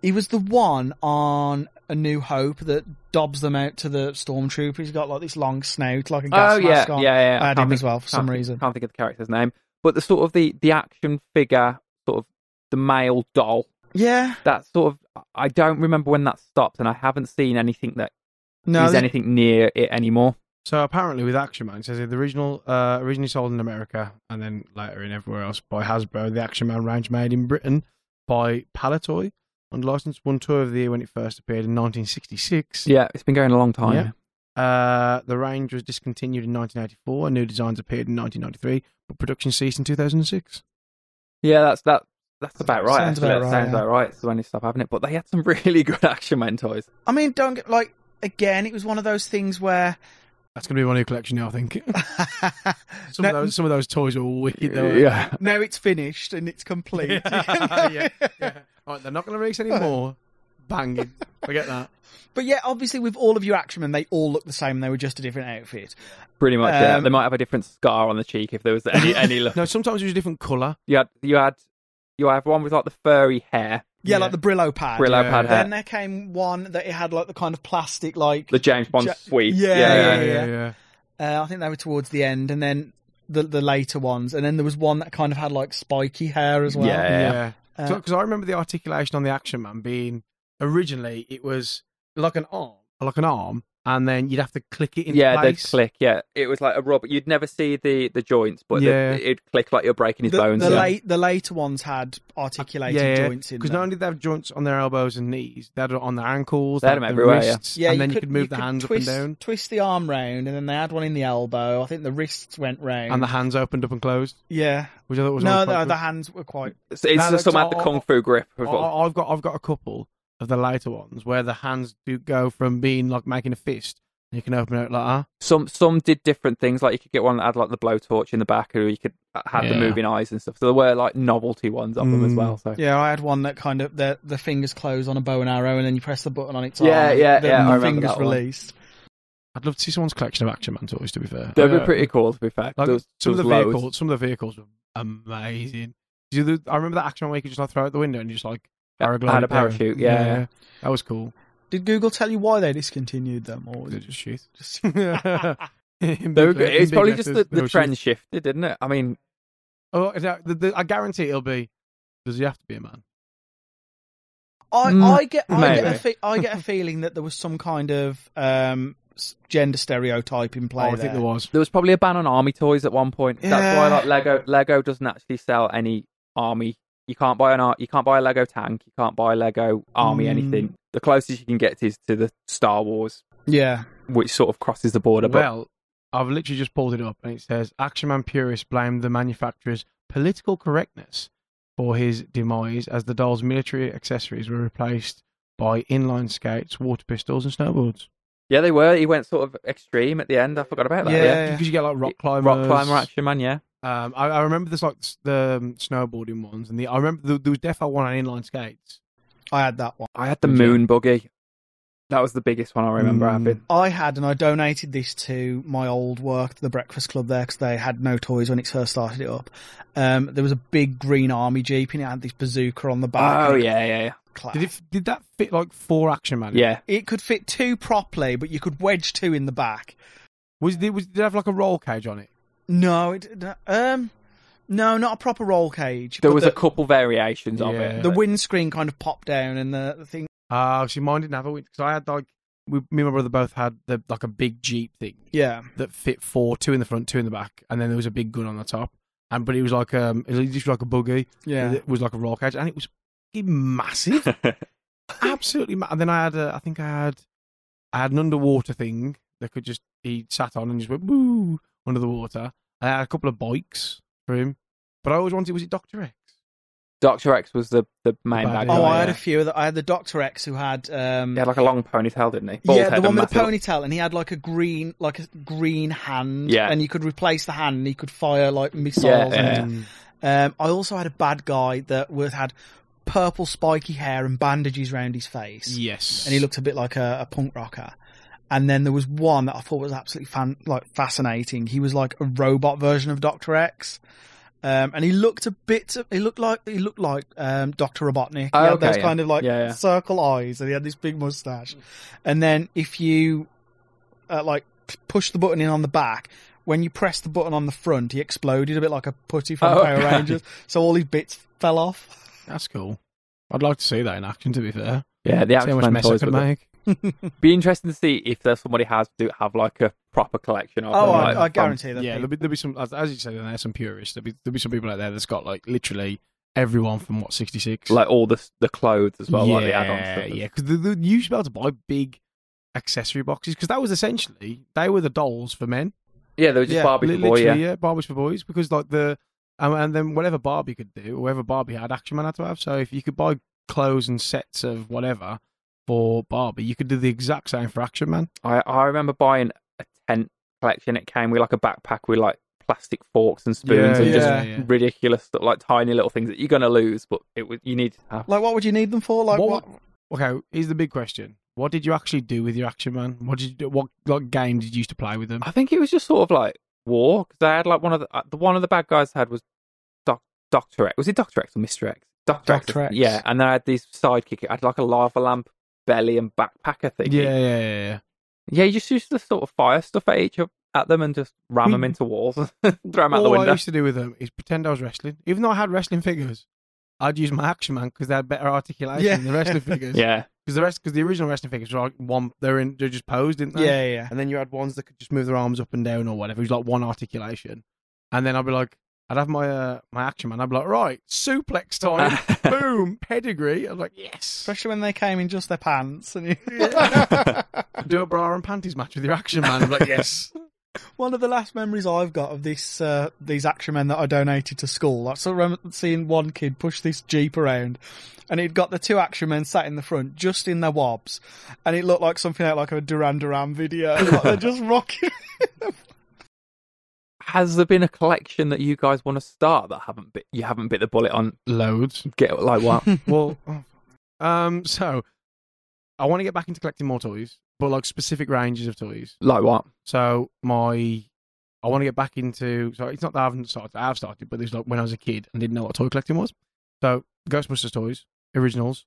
he was the one on A New Hope that dobs them out to the stormtroopers. He's got like this long snout, like a gas oh yeah, mask yeah, on. yeah. I had Can't him think- as well for some think- reason. Can't think of the character's name, but the sort of the the action figure, sort of the male doll. Yeah, That sort of I don't remember when that stopped, and I haven't seen anything that no, is they- anything near it anymore. So apparently, with Action Man, it says the original, uh, originally sold in America and then later in everywhere else by Hasbro. The Action Man range made in Britain by Palitoy on license. One tour of the year when it first appeared in 1966. Yeah, it's been going a long time. Yeah. Uh, the range was discontinued in 1984. and New designs appeared in 1993, but production ceased in 2006. Yeah, that's that. That's about right. Sounds actually. about That right, Sounds yeah. about right. So when they stopped having it, but they had some really good Action Man toys. I mean, don't get like again. It was one of those things where That's going to be my new collection now, I think. some, No- of those, some of those toys are wicked, though. Yeah, now it's finished and it's complete. yeah, yeah. All right, they're not going to release any more. Banging. Forget that. But yeah, obviously with all of your action men, they all look the same. They were just a different outfit. pretty much. yeah, Um, they might have a different scar on the cheek if there was any any. look. No, sometimes it was a different colour. You had you had you have one with like the furry hair, Yeah, Yeah. like the Brillo pad. Brillo Yeah. pad hair, Then there came one that it had like the kind of plastic, like the James Bond Ja- sweep. Yeah, yeah, yeah, yeah. yeah, yeah. yeah. uh, I think they were towards the end, and then the the later ones, and then there was one that kind of had like spiky hair as well. Yeah. Yeah. Uh, Because I remember the articulation on the Action Man being originally it was like an arm, like an arm, and then you'd have to click it in Yeah, they'd place. click. Yeah, it was like a rubber. You'd never see the the joints, but the- Yeah. it'd click like you're breaking his the, bones. the, yeah. late, the later ones had articulated Yeah, yeah. joints in them. Because not only did they have joints on their elbows and knees, they had it on their ankles, They had their them everywhere, wrists, yeah, and then you could, move you the could hands twist, up and down, twist the arm round, and then they had one in the elbow. I think the wrists went round. and the hands opened up and closed, yeah, which I thought was no, always quite no, the hands were quite. So it's No, just some that's- had the kung fu grip. I, I've got I've got a couple of the lighter ones where the hands do go from being like making a fist, and you can open it like that. Some some did different things. Like you could get one that had like the blowtorch in the back, or you could have the moving eyes and stuff. So there were like novelty ones of them as Mm. well. So Yeah, I had one that kind of the the fingers close on a bow and arrow, and then you press the button on its Yeah, arm. yeah, the, yeah, The remember fingers that released. I'd love to see someone's collection of Action Man toys. To be fair, they were Uh, pretty cool. To be fair, Like There was- some of the was vehicles, loads. some of the vehicles were amazing. Did you I remember that Action Man where you could just like throw out the window and you just like paraglide had a parachute, yeah, yeah. that was cool. Did Google tell you why they discontinued them, or was They it just shit. just? In They were le- good. in It's big probably just the, the were trend shit. shifted, didn't it? I mean, Oh, no, the, the, I guarantee it'll be. Does he have to be a man? I, Mm, I get I get, a maybe. fe- I get a feeling that there was some kind of um, s- gender stereotype in play. oh, I think there. there was. there was probably a ban on army toys at one point. That's why Yeah. like Lego Lego doesn't actually sell any army. You can't buy an ar- you can't buy a Lego tank. You can't buy a Lego army Mm. anything. The closest you can get is to the Star Wars, Yeah, which sort of crosses the border. But Well, I've literally just pulled it up and it says Action Man purists blamed the manufacturer's political correctness for his demise as the doll's military accessories were replaced by inline skates, water pistols, and snowboards. yeah, they were. He went sort of extreme at the end. I forgot about that. Yeah. Yeah, Because you get like rock climbers. rock climber action man. Yeah, Um, I, I remember there's like the um, snowboarding ones, and the I remember there, there was definitely one on inline skates. I had that one. I had the Did you? moon buggy. That was the biggest one I remember Mm. having. I had, and I donated this to my old work, the Breakfast Club there, because they had no toys when it first started it up. Um, there was a big green army jeep, and it had this bazooka on the back. Oh yeah, yeah, yeah. class. Did it? Did that fit like four Action Man? Yeah, It could fit two properly, but you could wedge two in the back. Was it? Was did it have like a roll cage on it? No, it no, um, no, not a proper roll cage. there was the, a couple variations of Yeah. it. the windscreen kind of popped down, and the, the thing. Ah, see, mine didn't have a winch because I had like we, me and my brother both had the like a big Jeep thing Yeah, that fit four, two in the front, two in the back, and then there was a big gun on the top. And but it was like um, it was just like a buggy. yeah. It was like a roll cage, and it was fucking massive, absolutely. Ma- and then I had, a, I think I had, I had an underwater thing that could just he sat on and just went woo under the water. I had a couple of bikes for him, but I always wanted was it Doctor X? Doctor X was the the main Bad bad guy, Oh, guy. I had a few of that. I had the Doctor X who had um, He had like a long ponytail, didn't he? Bald yeah, the one with the massive- ponytail, and he had like a green, like a green hand. Yeah. and you could replace the hand, and he could fire like missiles. Yeah, and. Um, I also had a bad guy that was, had purple spiky hair and bandages around his face, Yes, and he looked a bit like a, a punk rocker. And then there was one that I thought was absolutely fan, like fascinating. He was like a robot version of Doctor X. Um, and he looked a bit. He looked like he looked like um, Doctor Robotnik. He Oh, had okay, those yeah. kind of like Yeah, yeah. circle eyes, and he had this big mustache. And then if you uh, like push the button in on the back, when you press the button on the front, he exploded a bit like a putty from Oh, Power okay. Rangers. So all his bits fell off. That's cool. I'd like to see that in action. To be fair, Yeah, the see how much mess I toys could make. Be interesting to see if there's somebody has to have like a proper collection of Oh, them. I, like, I from- guarantee that. Yeah, there'll be, there'll be some, as, as you said, there's some purists. There'll be, there'll be some people out there that's got like literally everyone from what sixty six. like all the the clothes as well, yeah, like the add-on stuff. yeah, because the, the, you used to be able to buy big accessory boxes because that was essentially they were the dolls for men. yeah, they were just Yeah, Barbie Li- for boy. literally, Yeah, Barbies for boys because like the um, and then whatever Barbie could do, whatever Barbie had, Action Man had to have. So if you could buy clothes and sets of whatever for Barbie, you could do the exact same for Action Man. I I remember buying a tent collection. It came with like a backpack with like plastic forks and spoons Yeah, and just yeah, yeah. ridiculous stuff, like tiny little things that you're gonna lose, but it was you need to have. Like, what would you need them for? Like, What what? Okay, here's the big question: What did you actually do with your Action Man? What did you do? What like game did you used to play with them? I think it was just sort of like war because I had like one of the uh, the one of the bad guys had was Doc, Doctor X. Was it Doctor X or Mister X? Doctor Dr. X. Yeah, and then I had these sidekick. I had like a lava lamp belly and backpacker thing. Yeah, yeah, yeah, yeah. yeah. You just used to sort of fire stuff at each of at them and just ram We- them into walls and throw them out the window. All I used to do with them is pretend I was wrestling. Even though I had wrestling figures, I'd use my action man because they had better articulation Yeah. than the wrestling figures. Yeah, because the rest because the original wrestling figures were like one. They're in. They're just posed, didn't they? Yeah, yeah. And then you had ones that could just move their arms up and down or whatever. It was like one articulation. And then I'd be like, I'd have my uh, my action man. I'd be like, right, suplex time, boom, pedigree. I'm like, yes. Especially when they came in just their pants and you... Do a bra and panties match with your action man. I'm like, yes. One of the last memories I've got of this uh, these action men that I donated to school. I still remember seeing one kid push this jeep around, and he'd got the two action men sat in the front, just in their wobs, and it looked like something out like a Duran Duran video. Like they're just rocking. Has there been a collection that you guys want to start that haven't bit, you haven't bit the bullet on? Loads. Get like what? Well, um, so I want to get back into collecting more toys, but like specific ranges of toys. like what? So my, I want to get back into. So it's not that I haven't started. I have started, but there's like when I was a kid and didn't know what toy collecting was. So Ghostbusters toys, originals,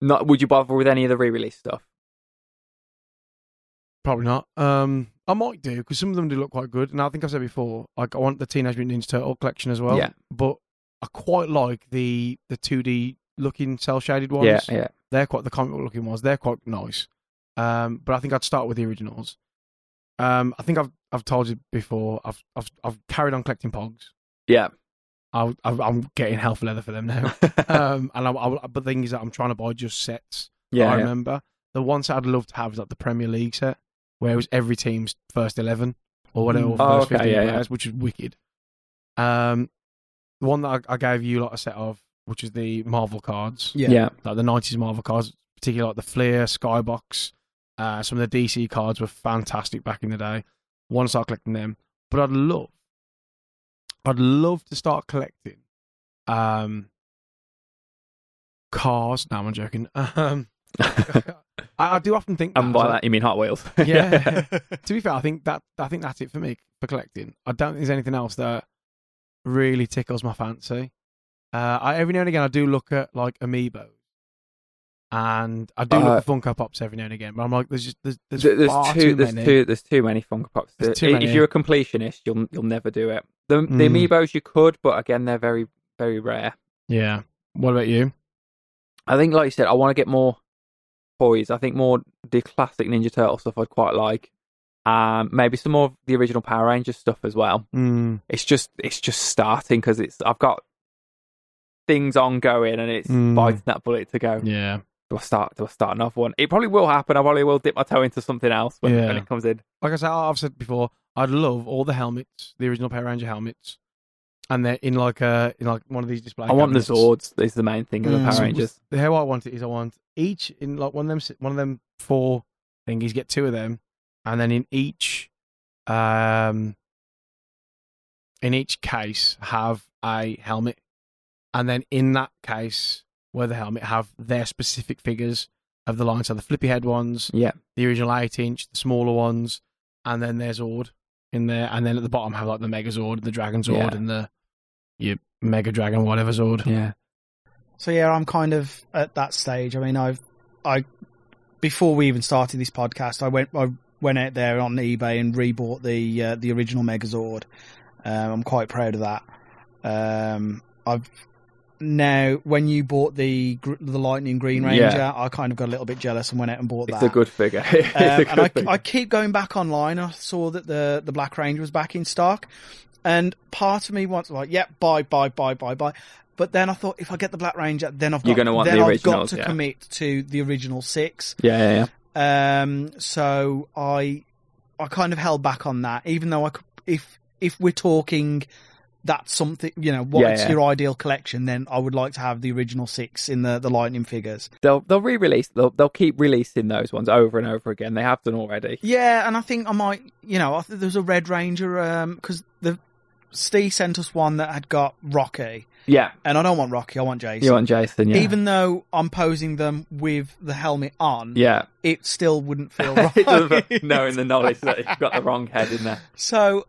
Not would you bother with any of the re-release stuff? Probably not. Um, I might do because some of them do look quite good. And I think I've said before, like I want the Teenage Mutant Ninja Turtle collection as well. Yeah. But I quite like the the two D looking cell shaded ones. Yeah, yeah. They're quite the comic book looking ones. They're quite nice. Um, but I think I'd start with the originals. Um, I think I've I've told you before. I've I've I've carried on collecting Pogs. Yeah. I, I I'm getting hell for leather for them now. um, and I, I, but the thing is that I'm trying to buy just sets. that yeah, I yeah. remember the one set I'd love to have is like the Premier League set, where it was every team's first eleven or whatever, or Mm. Oh, first okay, fifteen yeah, yeah. players, which is wicked. Um, the one that I, I gave you like a set of, which is the Marvel cards Yeah. yeah. like the nineties Marvel cards, particularly like the Fleer, Skybox, uh, some of the DC cards were fantastic back in the day. Want to start collecting them, but I'd love, I'd love to start collecting, um, cars. No, I'm joking. Um, I, I do often think, and that, by as that you mean Hot Wheels? yeah. to be fair, I think that I think that's it for me for collecting. I don't think there's anything else that really tickles my fancy. Uh, I, every now and again, I do look at like amiibos, and I do Uh, look at Funko Pops every now and again. But I'm like, there's just there's, there's, there's too, there's many. too there's too many Funko Pops. Too if you're a completionist, you'll you'll never do it. The the Mm. amiibos you could, but again they're very very rare. Yeah. What about you? I think, like you said, I want to get more toys. I think more the classic Ninja Turtle stuff I'd quite like. Um, maybe some more of the original Power Rangers stuff as well. Mm, It's just it's just starting because it's I've got things ongoing and it's Mm. biting that bullet to go. yeah. Do I start? Do I start another one? It probably will happen. I probably will dip my toe into something else when, Yeah. when it comes in. Like I said, I've said before, I'd love all the helmets, the original Power Ranger helmets, and they're in like a in like one of these displays. I want the cabinets. Zords. Is the main thing of the Mm. Power So Rangers. with- How I want it is I want each in like one of them one of them four thingies, get two of them, and then in each um in each case have a helmet. And then in that case where the helmet have their specific figures of the line. So the flippy head ones, Yeah. the original eight inch, the smaller ones, and then there's Zord in there, and then at the bottom have like the Mega Zord, the Dragon Zord, Yeah. and the your Mega Dragon whatever Zord. Yeah. So yeah, I'm kind of at that stage. I mean, I've I before we even started this podcast, I went I went out there on eBay and rebought the uh, the original Megazord. Um, I'm quite proud of that. Um, I've now when you bought the the Lightning Green Yeah. Ranger, I kind of got a little bit jealous and went out and bought that. It's a good figure. Um, a and I, figure. I keep going back online. I saw that the the Black Ranger was back in stock, and part of me wants like, yep, buy, buy, buy, buy, buy. But then I thought, if I get the Black Ranger, then I've got, You're gonna want then the I've got to yeah. commit to the original six. yeah, yeah, yeah. Um, so I I kind of held back on that, even though I could, if if we're talking that's something you know what's Yeah, yeah. your ideal collection, then I would like to have the original six in the the Lightning figures. They'll they'll re-release. They'll they'll keep releasing those ones over and over again. They have done already. Yeah, and I think I might, you know, I think there was a Red Ranger because the Steve sent us one that had got Rocky, Yeah. and I don't want Rocky, I want Jason. You want Jason? Yeah. Even though I'm posing them with the helmet on, yeah. it still wouldn't feel right. Knowing the knowledge that you've got the wrong head in there. So,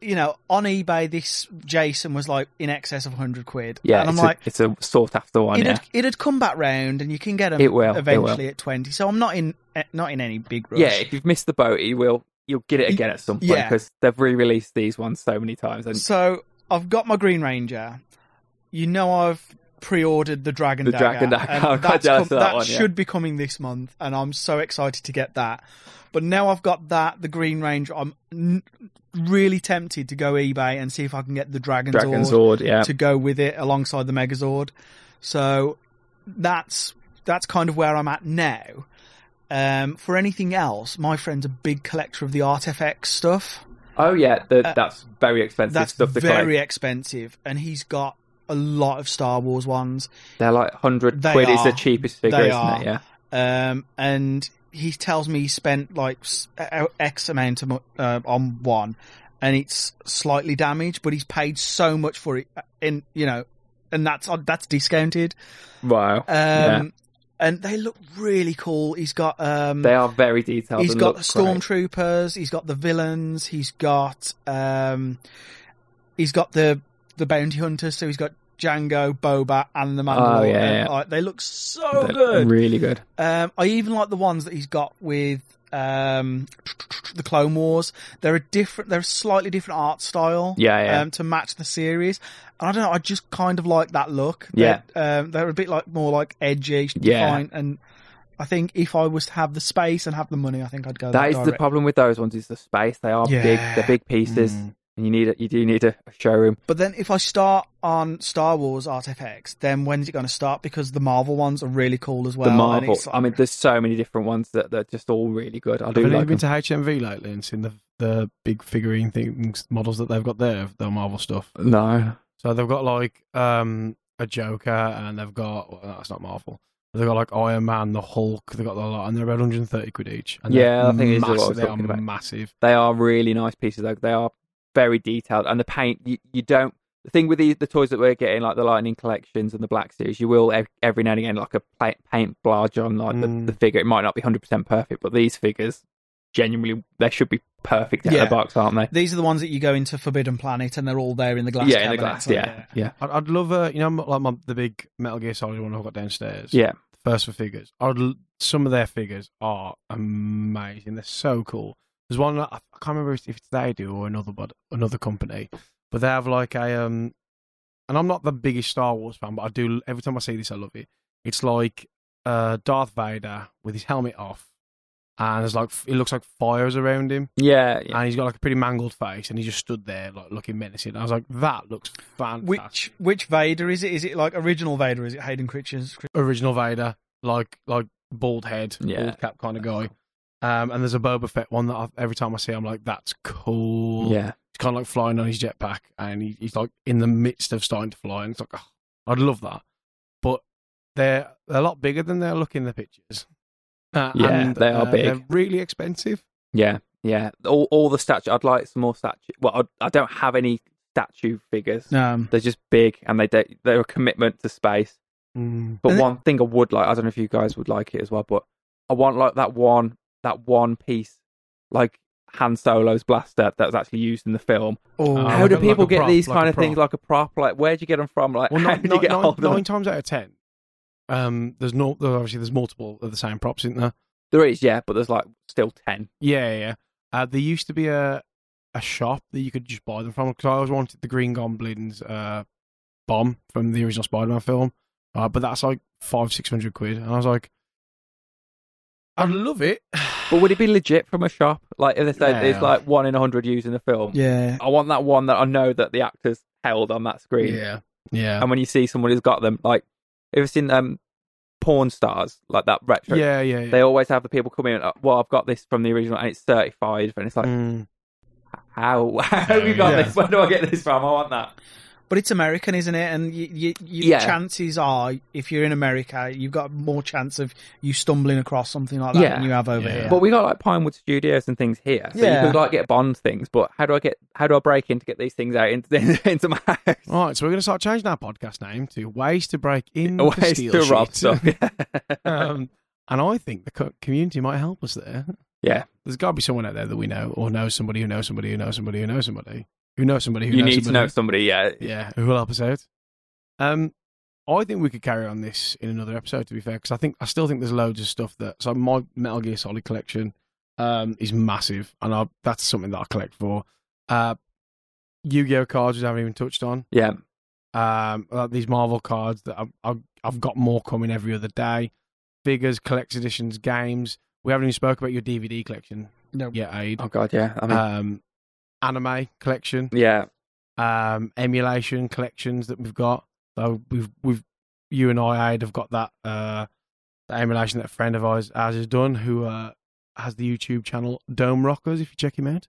you know, on eBay, this Jason was like in excess of 100 quid. Yeah, and I'm it's, like, a, it's a sought after one. it'd, Yeah, it'd come back round and you can get them It will, it eventually will. at 20. So I'm not in eh, not in any big rush. yeah. If you've missed the boat, you will. You'll get it again at some point Yeah. because they've re-released these ones so many times. And So I've got my Green Ranger. You know I've pre-ordered the Dragon The Dagger. Dragon Dagger. and I'm quite that's jealous come- of that that one, yeah. should be coming this month, and I'm so excited to get that. But now I've got that, the Green Ranger. I'm n- really tempted to go eBay and see if I can get the Dragon, Dragon Zord Zord, yeah, to go with it alongside the Megazord. So that's that's kind of where I'm at now. Um, for anything else, my friend's a big collector of the ArtFX stuff. Oh yeah, the, Uh, that's very expensive That's stuff to very collect. expensive, and he's got a lot of Star Wars ones. They're like hundred They quid is the cheapest figure, They isn't are. it? Yeah. Um, and he tells me he spent like X amount of, uh, on one, and it's slightly damaged, but he's paid so much for it, uh, in you know, and that's uh, that's discounted. Wow. Um, Yeah. and they look really cool. He's got um, They are very detailed. He's got the stormtroopers. He's got the villains. He's got um, he's got the the bounty hunters. So he's got Jango, Boba, and the Mandalorian. Oh, yeah, yeah. Like, they look so They're good. Really good. Um, I even like the ones that he's got with um, the Clone Wars. They're a different. They're a slightly different art style. Yeah, yeah. Um, to match the series. And I don't know. I just kind of like that look. Yeah. They're, um, they're a bit like more like edgy, Yeah. defined, and. I think if I was to have the space and have the money, I think I'd go. that That, is the problem with those ones is the space. They are big. They're big pieces, Mm. And you need a, you do need a, a showroom. But then if I start on Star Wars ArtFX, then when is it going to start? Because the Marvel ones are really cool as well. the Marvel. like- I mean, there's so many different ones that they're just all really good. I Have do any like been them. to HMV lately and seen the the big figurine things models that they've got there, the Marvel stuff? No. So they've got like um a Joker and they've got well, that's not Marvel. They've got like Iron Man, the Hulk. They've got a lot, and they're about 130 quid each. And Yeah, I think it is what I massive. was They are about. massive. They are really nice pieces. Though. They are very detailed, and the paint. You, you don't. The thing with the, the toys that we're getting, like the Lightning collections and the Black Series, you will ev- every now and again like a paint blodge on like Mm. the, the figure. It might not be hundred percent perfect, but these figures, genuinely, they should be perfect out Yeah. of the box, aren't they? these are the ones that you go into Forbidden Planet and they're all there in the glass. yeah, in the glass. so Yeah, yeah, I'd, I'd love a you know like my, the big Metal Gear Solid one I've got downstairs. yeah. First 4 Figures. I'd, some of their figures are amazing. They're so cool. There's one I can't remember if it's they do or another but another company, but they have like a um. And I'm not the biggest Star Wars fan, but I do every time I see this, I love it. It's like uh, Darth Vader with his helmet off, and there's like it looks like fires around him, Yeah, yeah. and he's got like a pretty mangled face, and he just stood there like looking menacing. I was like, that looks fantastic. Which which Vader is it? Is it like original Vader? Is it Hayden Christensen? original Vader, like like bald head, Yeah. bald cap kind of guy. Um, and there's a Boba Fett one that I, every time I see, I'm like, that's cool. yeah. He's kind of like flying on his jetpack, and he, he's like in the midst of starting to fly, and it's like, oh, I'd love that. But they're, they're a lot bigger than they look in the pictures. Uh, Yeah, and, they are uh, big. They're really expensive. Yeah, yeah. All all the statue. I'd like some more statue. Well, I, I don't have any statue figures. Um, They're just big, and they don't- they're a commitment to space. Mm. But And it- one thing I would like, I don't know if you guys would like it as well, but I want like that one that one piece, like Han Solo's blaster that was actually used in the film. oh, Oh, How like do a- people like a get prop, these like kind of things like a prop? Like where'd you get them from? Like Well, how nine, did you get nine- hold of them? nine times out of ten, um, there's no, there- obviously there's multiple of the same props, isn't there? There is, yeah, but there's like still ten. Yeah, yeah. yeah. Uh, there used to be a a shop that you could just buy them from because I always wanted the Green Goblin's uh, bomb from the original Spider-Man film, uh, but that's like five six hundred quid, and I was like, I'd love it. But would it be legit from a shop? Like if they said there's Yeah. like one in a hundred used in the film. yeah. I want that one that I know that the actors held on that screen. yeah, yeah, And when you see someone who's got them, like if it's in um, Pawn Stars, like that retro, yeah, yeah. yeah. they always have the people come in. Well, I've got this from the original, and it's certified, and it's like, Mm. how how have you got Yeah. this? Where do I get this from? I want that. But it's American, isn't it? And you, you, you, Yeah. chances are, if you're in America, you've got more chance of you stumbling across something like that Yeah. than you have over Yeah. here. But we got like Pinewood Studios and things here, so Yeah. you could like get Bond things. But how do I get? How do I break in to get these things out into, into my house? All right, so we're going to start changing our podcast name to Ways to Break In to Ways Steal to rob stuff. um, and I think the community might help us there. yeah, There's got to be someone out there that we know, or know somebody who knows somebody who knows somebody who knows somebody. Who knows somebody? Who you knows need to know somebody. Yeah, Yeah, who will help us out. Um, I think we could carry on this in another episode. To be fair, because I think I still think there's loads of stuff that. So my Metal Gear Solid collection um, is massive, and I, that's something that I collect for. Uh, Yu-Gi-Oh cards, which I haven't even touched on. yeah. Um, these Marvel cards that I've, I've I've got more coming every other day. Figures, collector's editions, games. We haven't even spoke about your DVD collection No. yet, Aid. Oh god, yeah. I mean, Um, anime collection yeah. um, emulation collections that we've got. So we've we've you and I Aid, have got that uh, that emulation that a friend of ours, ours has done, who uh, has the YouTube channel Dome Rockers. If you check him out,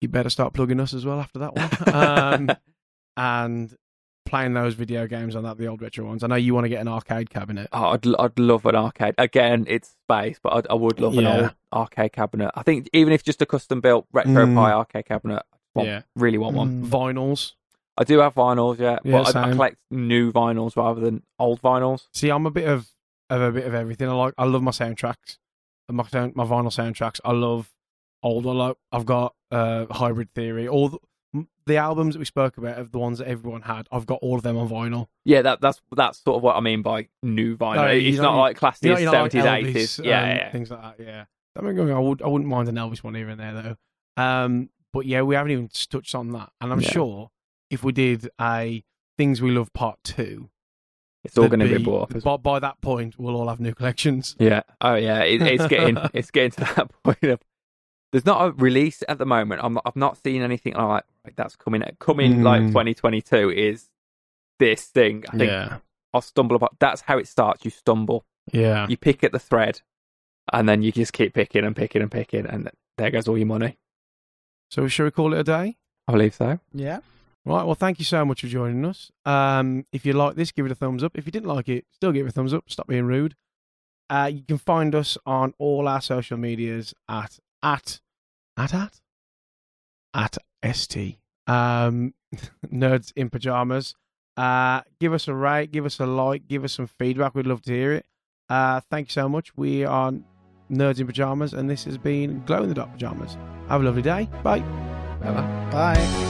you better start plugging us as well after that one. um, and playing those video games on that, the old retro ones. I know you want to get an arcade cabinet. Oh, I'd I'd love an arcade. Again, it's space, but I'd, I would love an old arcade cabinet. I think even if just a custom built retro Mm. pie arcade cabinet, want, Yeah. really want one. Mm. Vinyls. I do have vinyls, yeah, Yeah, but I, I collect new vinyls rather than old vinyls. See, I'm a bit of of a bit of everything. I like. I love my soundtracks. My sound, my vinyl soundtracks. I love old. I like. I've got uh, Hybrid Theory. All the, m- the albums that we spoke about of the ones that everyone had. I've got all of them on vinyl. Yeah, that that's that's sort of what I mean by new vinyl. No, it's don't- like classic You know, you know, like seventies, eighties. um, Yeah, yeah, things like that. Yeah, I mean, I would. I wouldn't mind an Elvis one here and there though. Um, but yeah, we haven't even touched on that, and I'm Yeah. sure if we did a things we love part two, it's all going to be bought up. By, by that point, we'll all have new collections. Yeah. Oh yeah. It, it's getting it's getting to that point of there's not a release at the moment. I'm not, I've not seen anything like right, that's coming coming like Mm. 2022 is this thing. I think Yeah, I'll stumble upon. That's how it starts. You stumble. yeah. You pick at the thread, and then you just keep picking and picking and picking, and there goes all your money. So shall we call it a day? I believe so. Yeah. Right. Well, thank you so much for joining us. Um, if you like this, give it a thumbs up. If you didn't like it, still give it a thumbs up. Stop being rude. Uh, you can find us on all our social medias at at at at at st um, nerds in pajamas. Uh, give us a rate, give us a like, give us some feedback. We'd love to hear it. Uh, thank you so much. We are nerds in pajamas, and this has been glow in the dark pajamas. Have a lovely day. Bye. Bye-bye. Bye.